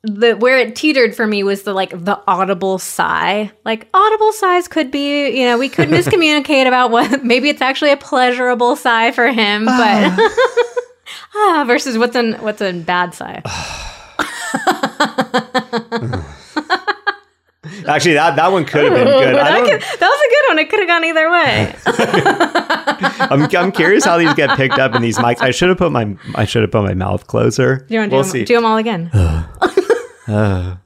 the where it teetered for me was the like the audible sigh. Like audible sighs could be, you know, we could *laughs* miscommunicate about what maybe it's actually a pleasurable sigh for him, but *laughs* ah versus what's an what's a bad sigh. *sighs* *laughs* Actually, that, that one could have been good. I that, could, that was a good one. It could have gone either way. *laughs* I'm, I'm curious how these get picked up in these mics. I should have put my I should have put my mouth closer. Do you want to we'll do, see. do them all again? *sighs* Uh, uh.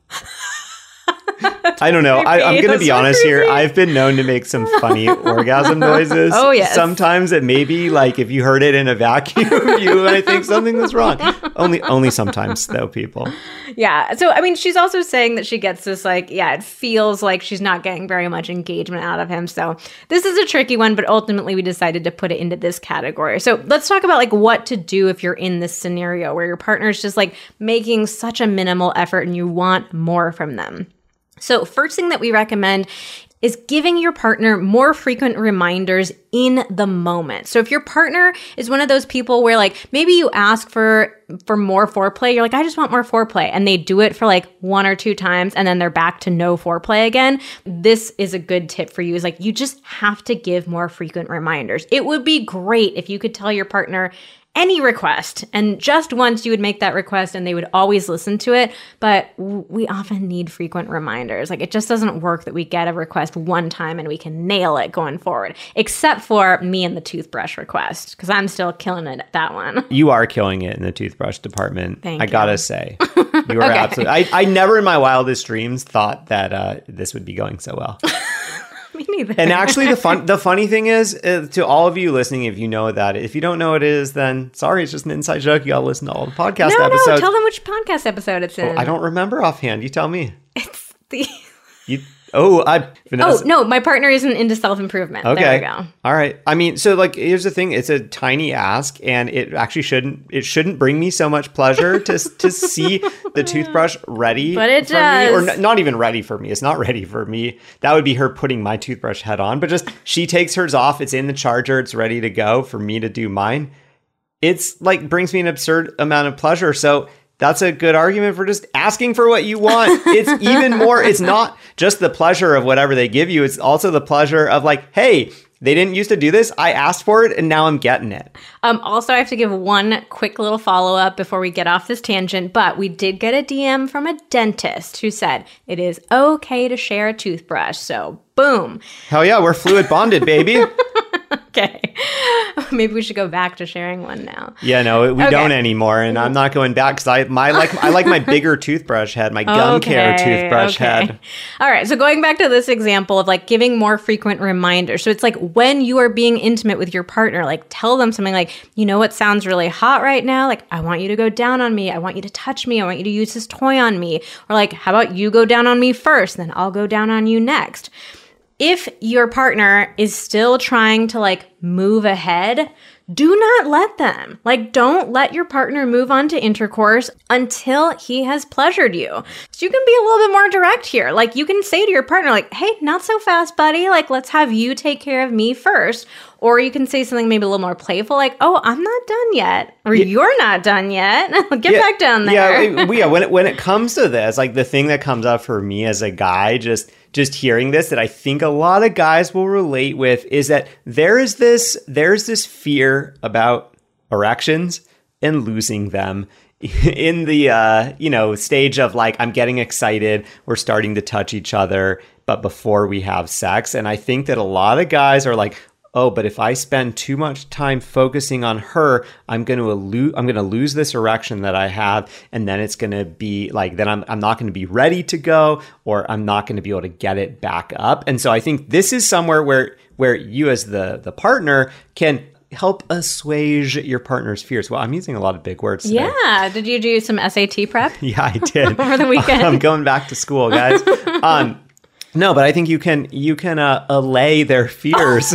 I don't know. I, I'm going to be honest here. I've been known to make some funny *laughs* orgasm noises. Oh, yes. Sometimes it may be like if you heard it in a vacuum, *laughs* you might think something was wrong. Only only sometimes though, people. Yeah. So, I mean, she's also saying that she gets this, like, yeah, it feels like she's not getting very much engagement out of him. So, this is a tricky one, but ultimately we decided to put it into this category. So, let's talk about, like, what to do if you're in this scenario where your partner's just, like, making such a minimal effort and you want more from them. So, first thing that we recommend is giving your partner more frequent reminders in the moment. So if your partner is one of those people where like maybe you ask for for more foreplay, you're like I just want more foreplay and they do it for like one or two times and then they're back to no foreplay again. This is a good tip for you is like you just have to give more frequent reminders. It would be great if you could tell your partner any request and just once you would make that request and they would always listen to it but we often need frequent reminders like it just doesn't work that we get a request one time and we can nail it going forward except for me and the toothbrush request because i'm still killing it at that one *laughs* You are killing it in the toothbrush department. Thank I gotta say, *laughs* you are absolutely. I, I never in my wildest dreams thought that uh, this would be going so well. *laughs* *laughs* me neither And actually, the fun *laughs* the funny thing is, uh, to all of you listening, if you know that, if you don't know what it is, then sorry, it's just an inside joke. You gotta listen to all the podcast no episodes. no tell them which podcast episode it's in I don't remember offhand. You tell me. it's the You oh I Vanessa. Oh no, my partner isn't into self improvement. Okay. There we go. All right. I mean, so like, here's the thing: it's a tiny ask, and it actually shouldn't. It shouldn't bring me so much pleasure to to see the *laughs* toothbrush ready, But it for me, or n- not even ready for me. It's not *laughs* ready for me. That would be her putting my toothbrush head on. But just she takes hers off. It's in the charger. It's ready to go for me to do mine. It's like brings me an absurd amount of pleasure. So. That's a good argument for just asking for what you want. It's even more, it's not just the pleasure of whatever they give you. It's also the pleasure of like, hey, they didn't used to do this. I asked for it and now I'm getting it. Um, also, I have to give one quick little follow up before we get off this tangent. But we did get a DM from a dentist who said it is okay to share a toothbrush. So, boom. Hell yeah, we're fluid bonded, baby. *laughs* *laughs* Okay. *laughs* Maybe we should go back to sharing one now. yeah, no, we Okay. don't anymore, and I'm not going back because I my like I like my bigger *laughs* toothbrush head, my gum care toothbrush okay. head. All right. So going back to this example of like giving more frequent reminders. So it's like when you are being intimate with your partner, like tell them something like, you know what sounds really hot right now? Like, I want you to go down on me. I want you to touch me. I want you to use this toy on me. Or like, how about you go down on me first, then I'll go down on you next. If your partner is still trying to like move ahead, do not let them. Like, don't let your partner move on to intercourse until he has pleasured you. So you can be a little bit more direct here. Like, you can say to your partner, like, hey, not so fast, buddy. Like, let's have you take care of me first. Or you can say something maybe a little more playful, like, oh, I'm not done yet. Or you're not done yet. *laughs* Get Yeah, back down there. Yeah, yeah. When it, when it comes to this, like the thing that comes up for me as a guy, just just hearing this, that I think a lot of guys will relate with, is that there is this there's this fear about erections and losing them *laughs* in the uh, you know stage of like I'm getting excited, we're starting to touch each other, but before we have sex, and I think that a lot of guys are like oh, but if I spend too much time focusing on her, I'm going to lose. I'm going to lose this erection that I have, and then it's going to be like then I'm I'm not going to be ready to go, or I'm not going to be able to get it back up. And so I think this is somewhere where where you as the the partner can help assuage your partner's fears. Well, I'm using a lot of big words. Today. yeah. Did you do some SAT prep? *laughs* Yeah, I did *laughs* Over the weekend. *laughs* I'm going back to school, guys. Um, no, but I think you can you can uh, allay their fears.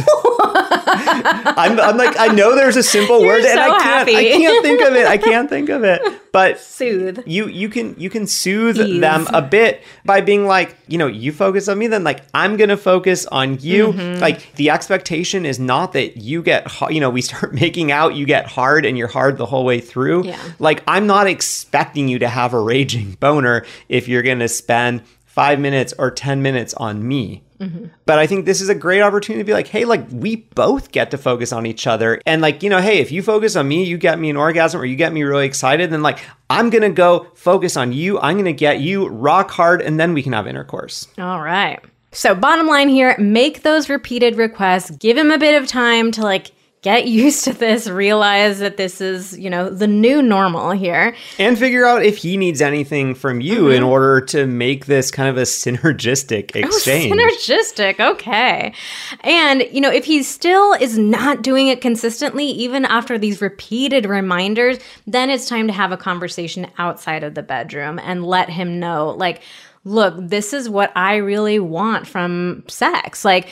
I'm, I'm like I know there's a simple You're word and I can't I can't think of it. I *laughs* can't think of it. But Soothe. you you can you can soothe Ease. them a bit by being like you know you focus on me then like i'm gonna focus on you Mm-hmm. like the expectation is not that you get you know we start *laughs* making out you get hard and you're hard the whole way through Yeah. like i'm not expecting you to have a raging boner if you're gonna spend five minutes or ten minutes on me Mm-hmm. but I think this is a great opportunity to be like, hey, like we both get to focus on each other. And like, you know, hey, if you focus on me, you get me an orgasm or you get me really excited, then like I'm gonna go focus on you. I'm gonna get you rock hard, and then we can have intercourse. All right. So, bottom line here make those repeated requests, give him a bit of time to like get *laughs* used to this, realize that this is, you know, the new normal here. And figure out if he needs anything from you in Mm-hmm. order to make this kind of a synergistic exchange. Oh, Synergistic. Okay. And, you know, if he still is not doing it consistently, even after these repeated reminders, then it's time to have a conversation outside of the bedroom and let him know, like, look, this is what I really want from sex. Like,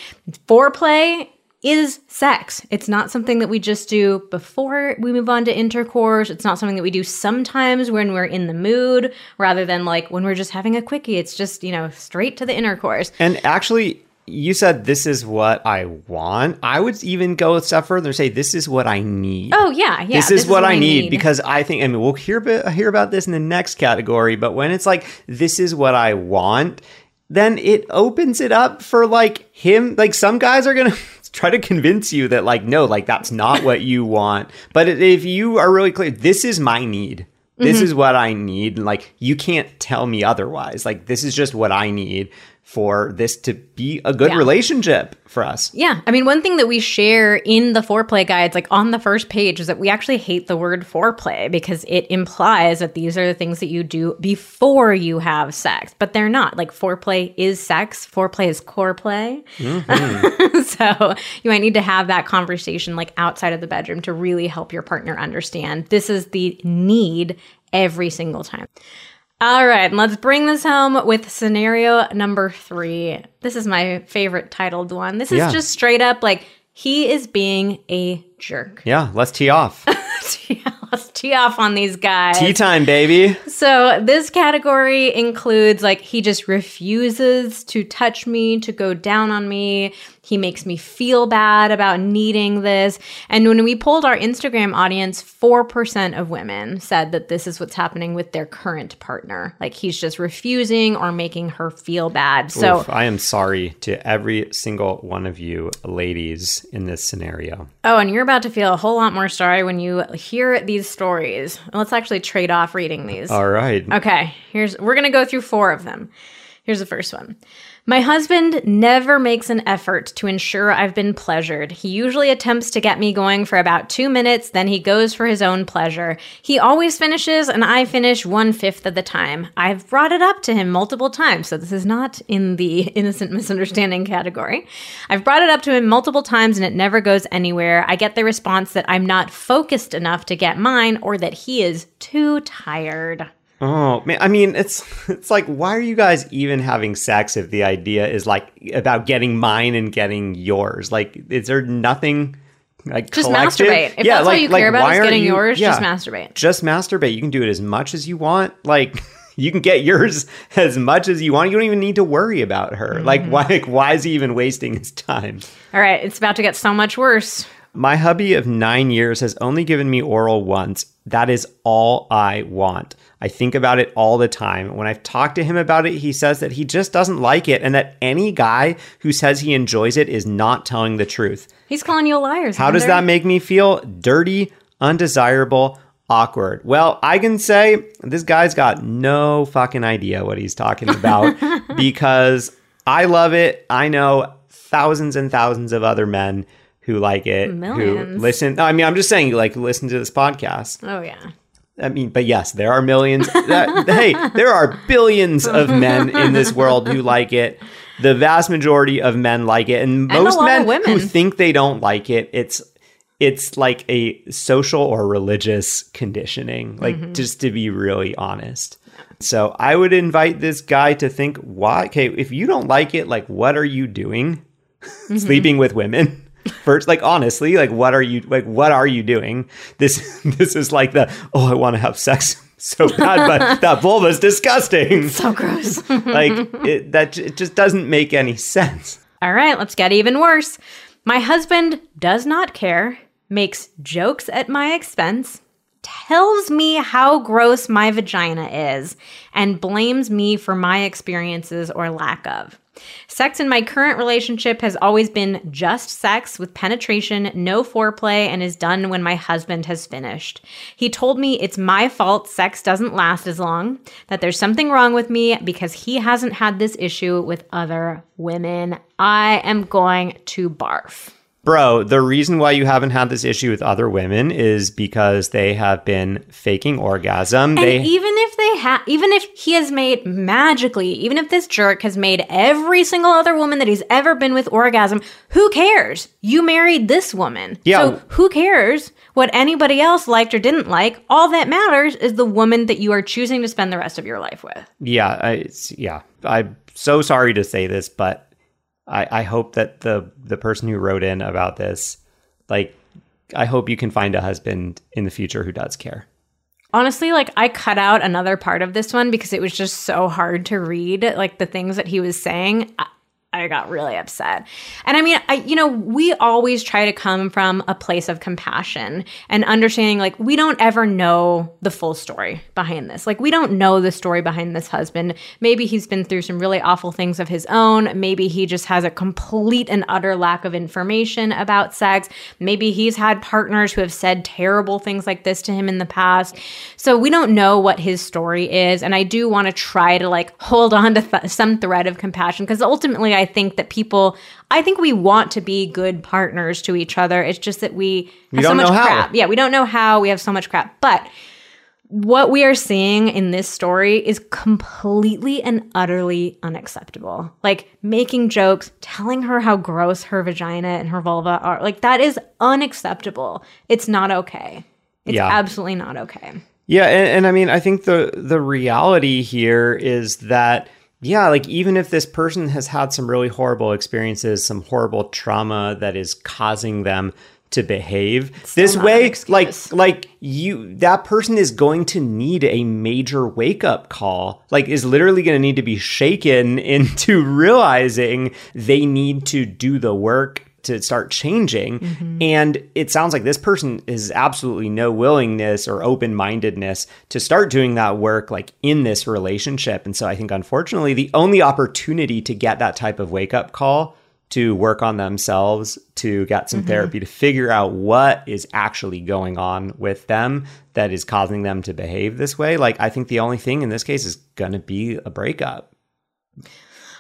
foreplay is sex. It's not something that we just do before we move on to intercourse. It's not something that we do sometimes when we're in the mood rather than like when we're just having a quickie. It's just, you know, straight to the intercourse. And actually, you said this is what I want. I would even go a step further and say this is what I need. Oh yeah, yeah. this, is, what, I need, because I think, I mean, we'll hear about, hear about this in the next category, but when it's like, this is what I want, then it opens it up for like him. Like some guys are to *laughs* try to convince you that, like, no, like that's not what you want. But if you are really clear, this is my need. This mm-hmm. is what I need. And like, you can't tell me otherwise. Like, this is just what I need for this to be a good Yeah. relationship for us. Yeah, I mean, one thing that we share in the foreplay guides, like on the first page, is that we actually hate the word foreplay because it implies that these are the things that you do before you have sex, but they're not. Like foreplay is sex, foreplay is core play. Mm-hmm. *laughs* so you might need to have that conversation like outside of the bedroom to really help your partner understand this is the need every single time. All right, let's bring this home with scenario number three. This is my favorite titled one. This is Yeah. just straight up like he is being a jerk. Yeah, let's tee off. *laughs* Let's tee off on these guys. Tea time, baby. So this category includes like he just refuses to touch me, to go down on me. He makes me feel bad about needing this. And when we polled our Instagram audience, 4% of women said that this is what's happening with their current partner. Like he's just refusing or making her feel bad. So Oof, I am sorry to every single one of you ladies in this scenario. Oh, and you're about to feel a whole lot more sorry when you hear these stories. Let's actually trade off reading these. All right. Okay, here's we're gonna go through four of them. Here's the first one. My husband never makes an effort to ensure I've been pleasured. He usually attempts to get me going for about two minutes, then he goes for his own pleasure. He always finishes, and I finish one fifth of the time. I've brought it up to him multiple times, so this is not in the *laughs* innocent misunderstanding category. I've brought it up to him multiple times, and it never goes anywhere. I get the response that I'm not focused enough to get mine, or that he is too tired. Oh man, I mean, it's *laughs* it's like, why are you guys even having sex if the idea is like about getting mine and getting yours? Like, is there nothing like Just collective? masturbate. If that's all you care about why is getting you- yours, just masturbate. Just masturbate. You can do it as much as you want. Like, *laughs* you can get yours *laughs* as much as you want. You don't even need to worry about her. Like, Mm-hmm. why? Like, why is he even wasting his time? All right, it's about to get so much worse. My hubby of nine years has only given me oral once. That is all I want. I think about it all the time. When I've talked to him about it, he says that he just doesn't like it and that any guy who says he enjoys it is not telling the truth. He's calling you a liar. How does that make me feel? Dirty, undesirable, awkward. Well, I can say this guy's got no fucking idea what he's talking about *laughs* because I love it. I know thousands and thousands of other men who like it, who Millions. listen. I mean, I'm just saying, like, listen to this podcast. Oh yeah. I mean, but yes, there are millions. *laughs* That, hey, there are billions of men in this world who like it. The vast majority of men like it, and most lot men who think they don't like it, it's it's like a social or religious conditioning. Like Mm-hmm. just to be really honest. So I would invite this guy to think, why? Okay, if you don't like it, like, what are you doing? Mm-hmm. Sleeping with women first like honestly like what are you like what are you doing this *laughs* this is like the oh i want to have sex *laughs* so bad but *laughs* that vulva's disgusting So gross. like it that it just doesn't make any sense All right, let's get even worse. My husband does not care, makes jokes at my expense, tells me how gross my vagina is, and blames me for my experiences or lack of. Sex in my current relationship has always been just sex with penetration, no foreplay, and is done when my husband has finished. He told me it's my fault sex doesn't last as long, that there's something wrong with me because he hasn't had this issue with other women. I am going to barf. Bro the reason why you haven't had this issue with other women is because they have been faking orgasm And they even if they have, even if he has made magically, even if this jerk has made every single other woman that he's ever been with orgasm, who cares? You married this woman. Yeah. So who cares what anybody else liked or didn't like? All that matters is the woman that you are choosing to spend the rest of your life with. yeah I, it's, yeah i'm so sorry to say this but I, I hope that the the person who wrote in about this like i hope you can find a husband in the future who does care Honestly, like I cut out another part of this one because it was just so hard to read, like the things that he was saying. I, I got really upset. And I mean, I you know, we always try to come from a place of compassion and understanding like we don't ever know the full story behind this. Like we don't know the story behind this husband. Maybe he's been through some really awful things of his own. Maybe he just has a complete and utter lack of information about sex. Maybe he's had partners who have said terrible things like this to him in the past. So we don't know what his story is. And I do want to try to like hold on to th- some thread of compassion because ultimately I think that people, I think we want to be good partners to each other. It's just that we, have so don't much know how. crap. Yeah, we don't know how. We have so much crap. But what we are seeing in this story is completely and utterly unacceptable. Like making jokes, telling her how gross her vagina and her vulva are. Like that is unacceptable. It's not okay. It's Yeah. absolutely not okay. Yeah, and, and I mean, I think the the reality here is that yeah, like even if this person has had some really horrible experiences, some horrible trauma that is causing them to behave this way like like you that person is going to need a major wake up call. Like is literally going to need to be shaken *laughs* into realizing they need to do the work to start changing mm-hmm. and it sounds like this person is absolutely no willingness or open-mindedness to start doing that work like in this relationship and so i think unfortunately the only opportunity to get that type of wake up call to work on themselves, to get some mm-hmm. therapy, to figure out what is actually going on with them that is causing them to behave this way. Like, I think the only thing in this case is going to be a breakup.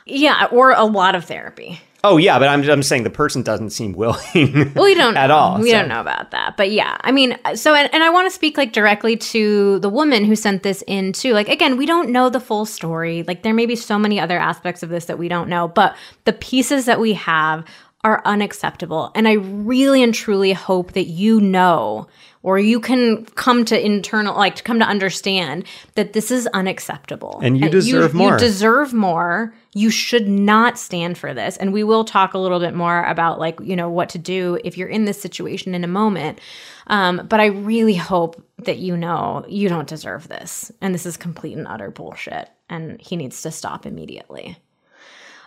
Yeah, or a lot of therapy. Oh, yeah, but I'm, I'm saying the person doesn't seem willing. Well, we don't *laughs* At all, We so. don't know about that, but yeah, I mean, so and, and I want to speak like directly to the woman who sent this in too. Like again, we don't know the full story. Like there may be so many other aspects of this that we don't know, but the pieces that we have are unacceptable. And I really and truly hope that you know or you can come to internal like to come to understand that this is unacceptable. And you deserve more. You deserve more. You should not stand for this. And we will talk a little bit more about like, you know, what to do if you're in this situation in a moment. Um, but I really hope that you know you don't deserve this. And this is complete and utter bullshit. And he needs to stop immediately.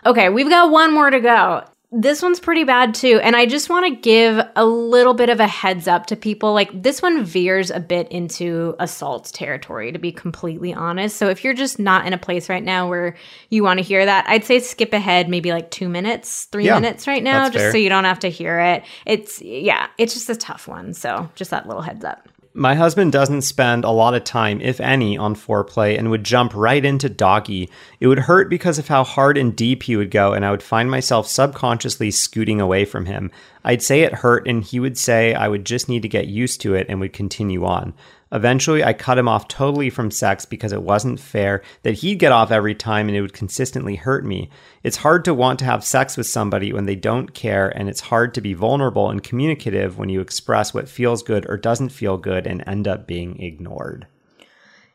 Okay, we've got one more to go. This one's pretty bad too. And I just want to give a little bit of a heads up to people. Like, this one veers a bit into assault territory, to be completely honest. So, if you're just not in a place right now where you want to hear that, I'd say skip ahead maybe like two minutes, three Yeah, minutes right now, just fair. so you don't have to hear it. It's, yeah, it's just a tough one. So, just that little heads up. My husband doesn't spend a lot of time, if any, on foreplay and would jump right into doggy. It would hurt because of how hard and deep he would go, and I would find myself subconsciously scooting away from him. I'd say it hurt, and he would say I would just need to get used to it and would continue on. Eventually, I cut him off totally from sex because it wasn't fair that he'd get off every time and it would consistently hurt me. It's hard to want to have sex with somebody when they don't care, and it's hard to be vulnerable and communicative when you express what feels good or doesn't feel good and end up being ignored.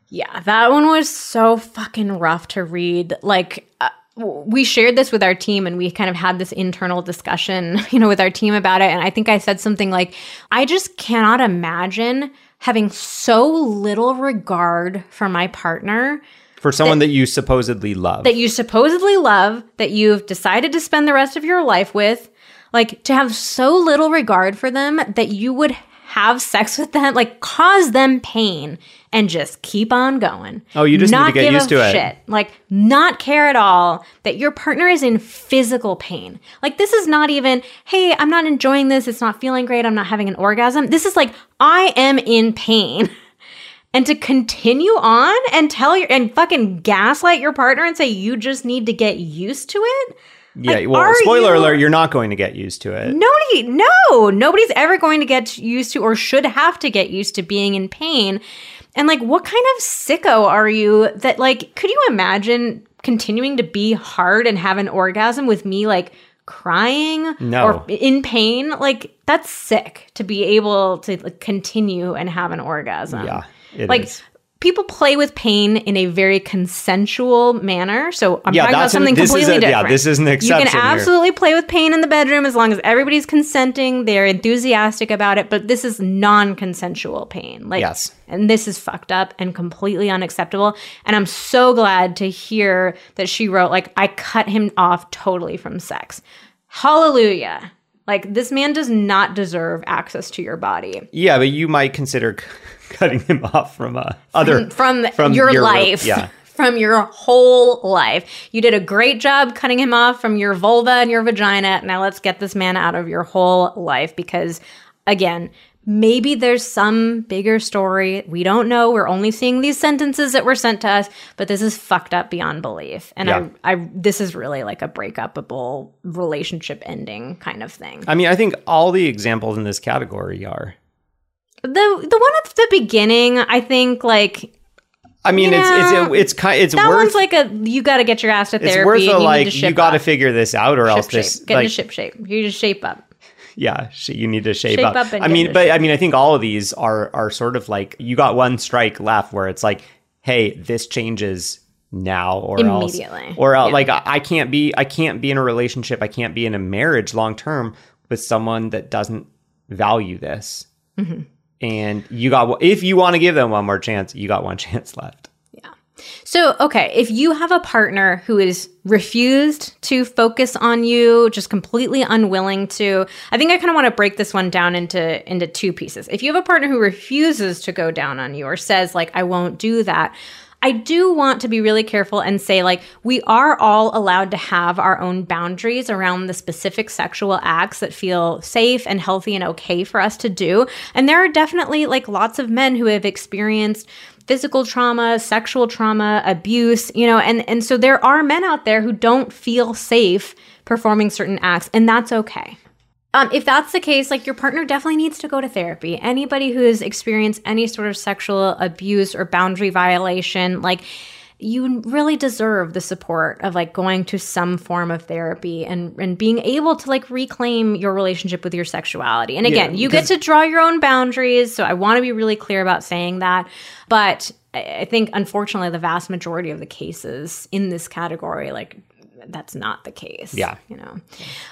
Yeah, that one was so fucking rough to read. Like, uh, we shared this with our team and we kind of had this internal discussion, *laughs* you know, with our team about it. And I think I said something like, I just cannot imagine having so little regard for my partner For someone that, you supposedly love. that you supposedly love, that you've decided to spend the rest of your life with, like to have so little regard for them that you would have sex with them, like cause them pain and just keep on going. Oh, you just need not to get give used a to it. Shit. Like not care at all that your partner is in physical pain. Like this is not even, hey, I'm not enjoying this. It's not feeling great. I'm not having an orgasm. This is like, I am in pain. *laughs* And to continue on and tell your and fucking gaslight your partner and say you just need to get used to it. Yeah, like, well, spoiler you- alert, you're not going to get used to it. Nobody, no, nobody's ever going to get used to or should have to get used to being in pain. And like, what kind of sicko are you that, like, could you imagine continuing to be hard and have an orgasm with me, like, crying No. or in pain? Like, that's sick to be able to like, continue and have an orgasm. Yeah, it like, is. People play with pain in a very consensual manner. So I'm Yeah, talking about that's an- something completely a- yeah, this is an You can absolutely absolutely play with pain in the bedroom as long as everybody's consenting, they're enthusiastic about it, but this is non-consensual pain. Like Yes. and this is fucked up and completely unacceptable. And I'm so glad to hear that she wrote like I cut him off totally from sex. Hallelujah. Like this man does not deserve access to your body. Yeah, but you might consider cutting him off from uh, other from, from your, your- life. yeah. *laughs* From your whole life. You did a great job cutting him off from your vulva and your vagina. Now let's get this man out of your whole life because, again, maybe there's some bigger story. We don't know. We're only seeing these sentences that were sent to us, but this is fucked up beyond belief. And Yeah. I, I, this is really like a breakupable relationship ending kind of thing. I mean, I think all the examples in this category are. The, the one at the beginning, I think, like, I mean, Yeah. it's it's it's kind it's that worth one's like a you got to get your ass to it's therapy. worth and a you need like you got to figure this out or else ship this. Get like into ship shape. You just shape up. yeah, sh- you need to shape, Shape up. up I mean, but I mean, I think all of these are are sort of like you got one strike left where it's like, hey, this changes now or Immediately. else, or else, Yeah. like I I can't be I can't be in a relationship, I can't be in a marriage long term with someone that doesn't value this. Mm-hmm. And you got if you want to give them one more chance, you got one *laughs* chance left. Yeah. So, okay, if you have a partner who is refused to focus on you, just completely unwilling to, I think I kind of want to break this one down into into two pieces. If you have a partner who refuses to go down on you or says like I won't do that, I do want to be really careful and say, like, we are all allowed to have our own boundaries around the specific sexual acts that feel safe and healthy and okay for us to do. And there are definitely like lots of men who have experienced physical trauma, sexual trauma, abuse, you know, and and so there are men out there who don't feel safe performing certain acts, and that's okay. Um, if that's the case, like your partner definitely needs to go to therapy. Anybody who has experienced any sort of sexual abuse or boundary violation, like you really deserve the support of like going to some form of therapy and and being able to like reclaim your relationship with your sexuality. And again, Yeah, you get to draw your own boundaries, so I want to be really clear about saying that. But I I think unfortunately the vast majority of the cases in this category like that's not the case. Yeah. You know.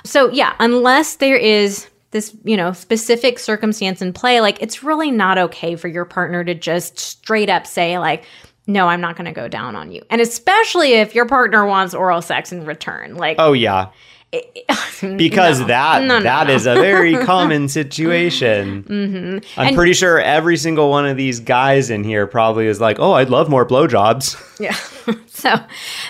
So yeah, unless there is this, you know, specific circumstance in play, like it's really not okay for your partner to just straight up say like no, I'm not going to go down on you. And especially if your partner wants oral sex in return. Like Oh yeah. *laughs* because no. that No, no, that is a very *laughs* common situation. Mm-hmm. I'm And- pretty sure every single one of these guys in here probably is like, "Oh, I'd love more blowjobs." *laughs* Yeah. so,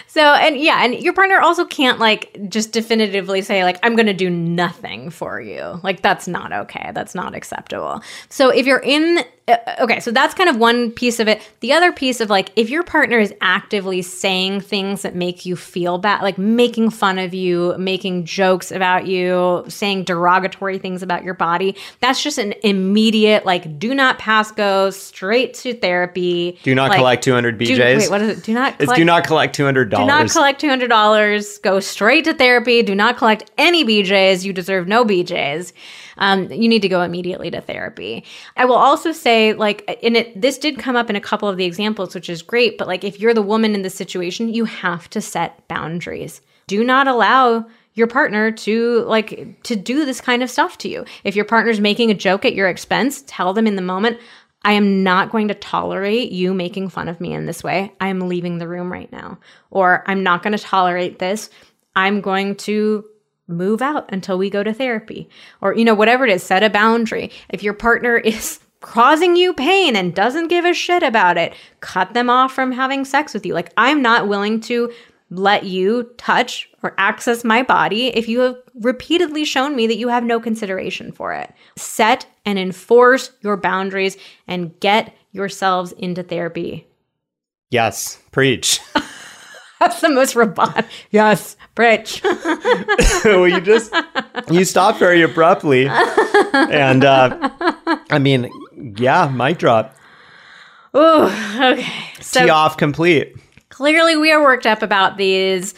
so, and yeah, and your partner also can't like just definitively say, like, I'm going to do nothing for you. Like, that's not okay. That's not acceptable. So, if you're in, Uh, okay, so that's kind of one piece of it. The other piece of like, if your partner is actively saying things that make you feel bad, like making fun of you, making jokes about you, saying derogatory things about your body, that's just an immediate, like, do not pass go straight to therapy. Do not Like, collect 200 do- BJs. wait, what is it? Do not it's collect. do not collect $200. do not collect two hundred dollars. Go straight to therapy. Do not collect any BJ's. You deserve no BJ's. Um, you need to go immediately to therapy. I will also say, like, in it, this did come up in a couple of the examples, which is great. But like, if you're the woman in the situation, you have to set boundaries. Do not allow your partner to like to do this kind of stuff to you. If your partner's making a joke at your expense, tell them in the moment, I am not going to tolerate you making fun of me in this way. I am leaving the room right now. Or I'm not going to tolerate this. I'm going to move out until we go to therapy. Or, you know, whatever it is, set a boundary. If your partner *laughs* is causing you pain and doesn't give a shit about it, cut them off from having sex with you. Like, I'm not willing to let you touch or access my body if you have repeatedly shown me that you have no consideration for it. Set and enforce your boundaries and get yourselves into therapy. Yes, preach. *laughs* *laughs* That's the most robot. Yes, Bridge. *laughs* *laughs* well, you just you stopped very abruptly, and uh, I mean, yeah, mic drop. Ooh, okay. So Tee off complete. clearly we are worked up about these.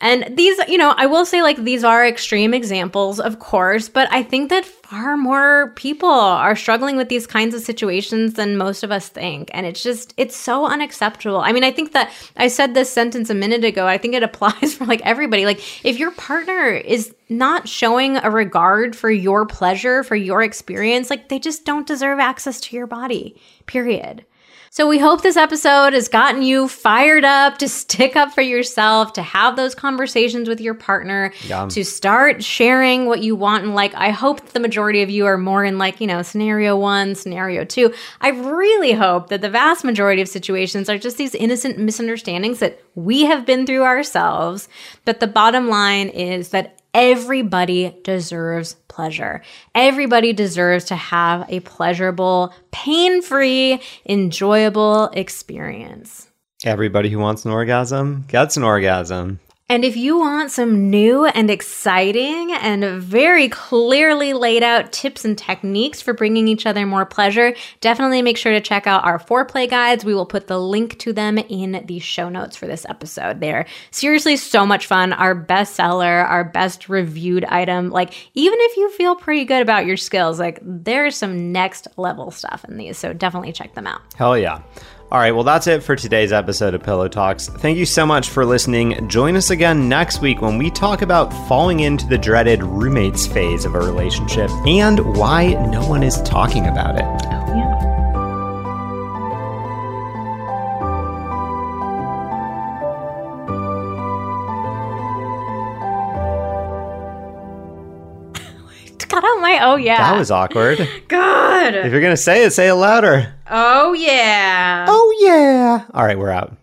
And these, you know, I will say like these are extreme examples, of course, but I think that far more people are struggling with these kinds of situations than most of us think. And it's just, it's so unacceptable. I mean, I think that I said this sentence a minute ago. I think it *laughs* applies for like everybody. Like, if your partner is not showing a regard for your pleasure, for your experience, like they just don't deserve access to your body, period. So we hope this episode has gotten you fired up to stick up for yourself, to have those conversations with your partner, Yeah. to start sharing what you want and like. I hope the majority of you are more in like, you know, scenario one, scenario two. I really hope that the vast majority of situations are just these innocent misunderstandings that we have been through ourselves. But the bottom line is that everybody deserves pleasure. Everybody deserves to have a pleasurable, pain free, enjoyable experience. Everybody who wants an orgasm gets an orgasm. And if you want some new and exciting and very clearly laid out tips and techniques for bringing each other more pleasure, definitely make sure to check out our foreplay guides. We will put the link to them in the show notes for this episode. They're seriously so much fun. Our best seller, our best reviewed item. Like, even if you feel pretty good about your skills, like, there's some next level stuff in these. So definitely check them out. Hell yeah. All right, well, that's it for today's episode of Pillow Talks. Thank you so much for listening. Join us again next week when we talk about falling into the dreaded roommates phase of a relationship and why no one is talking about it. Oh, yeah. Cut out my oh yeah. That was awkward. *gasps* good. if you're going to say it, say it louder. Oh yeah. Oh, yeah. All right, we're out.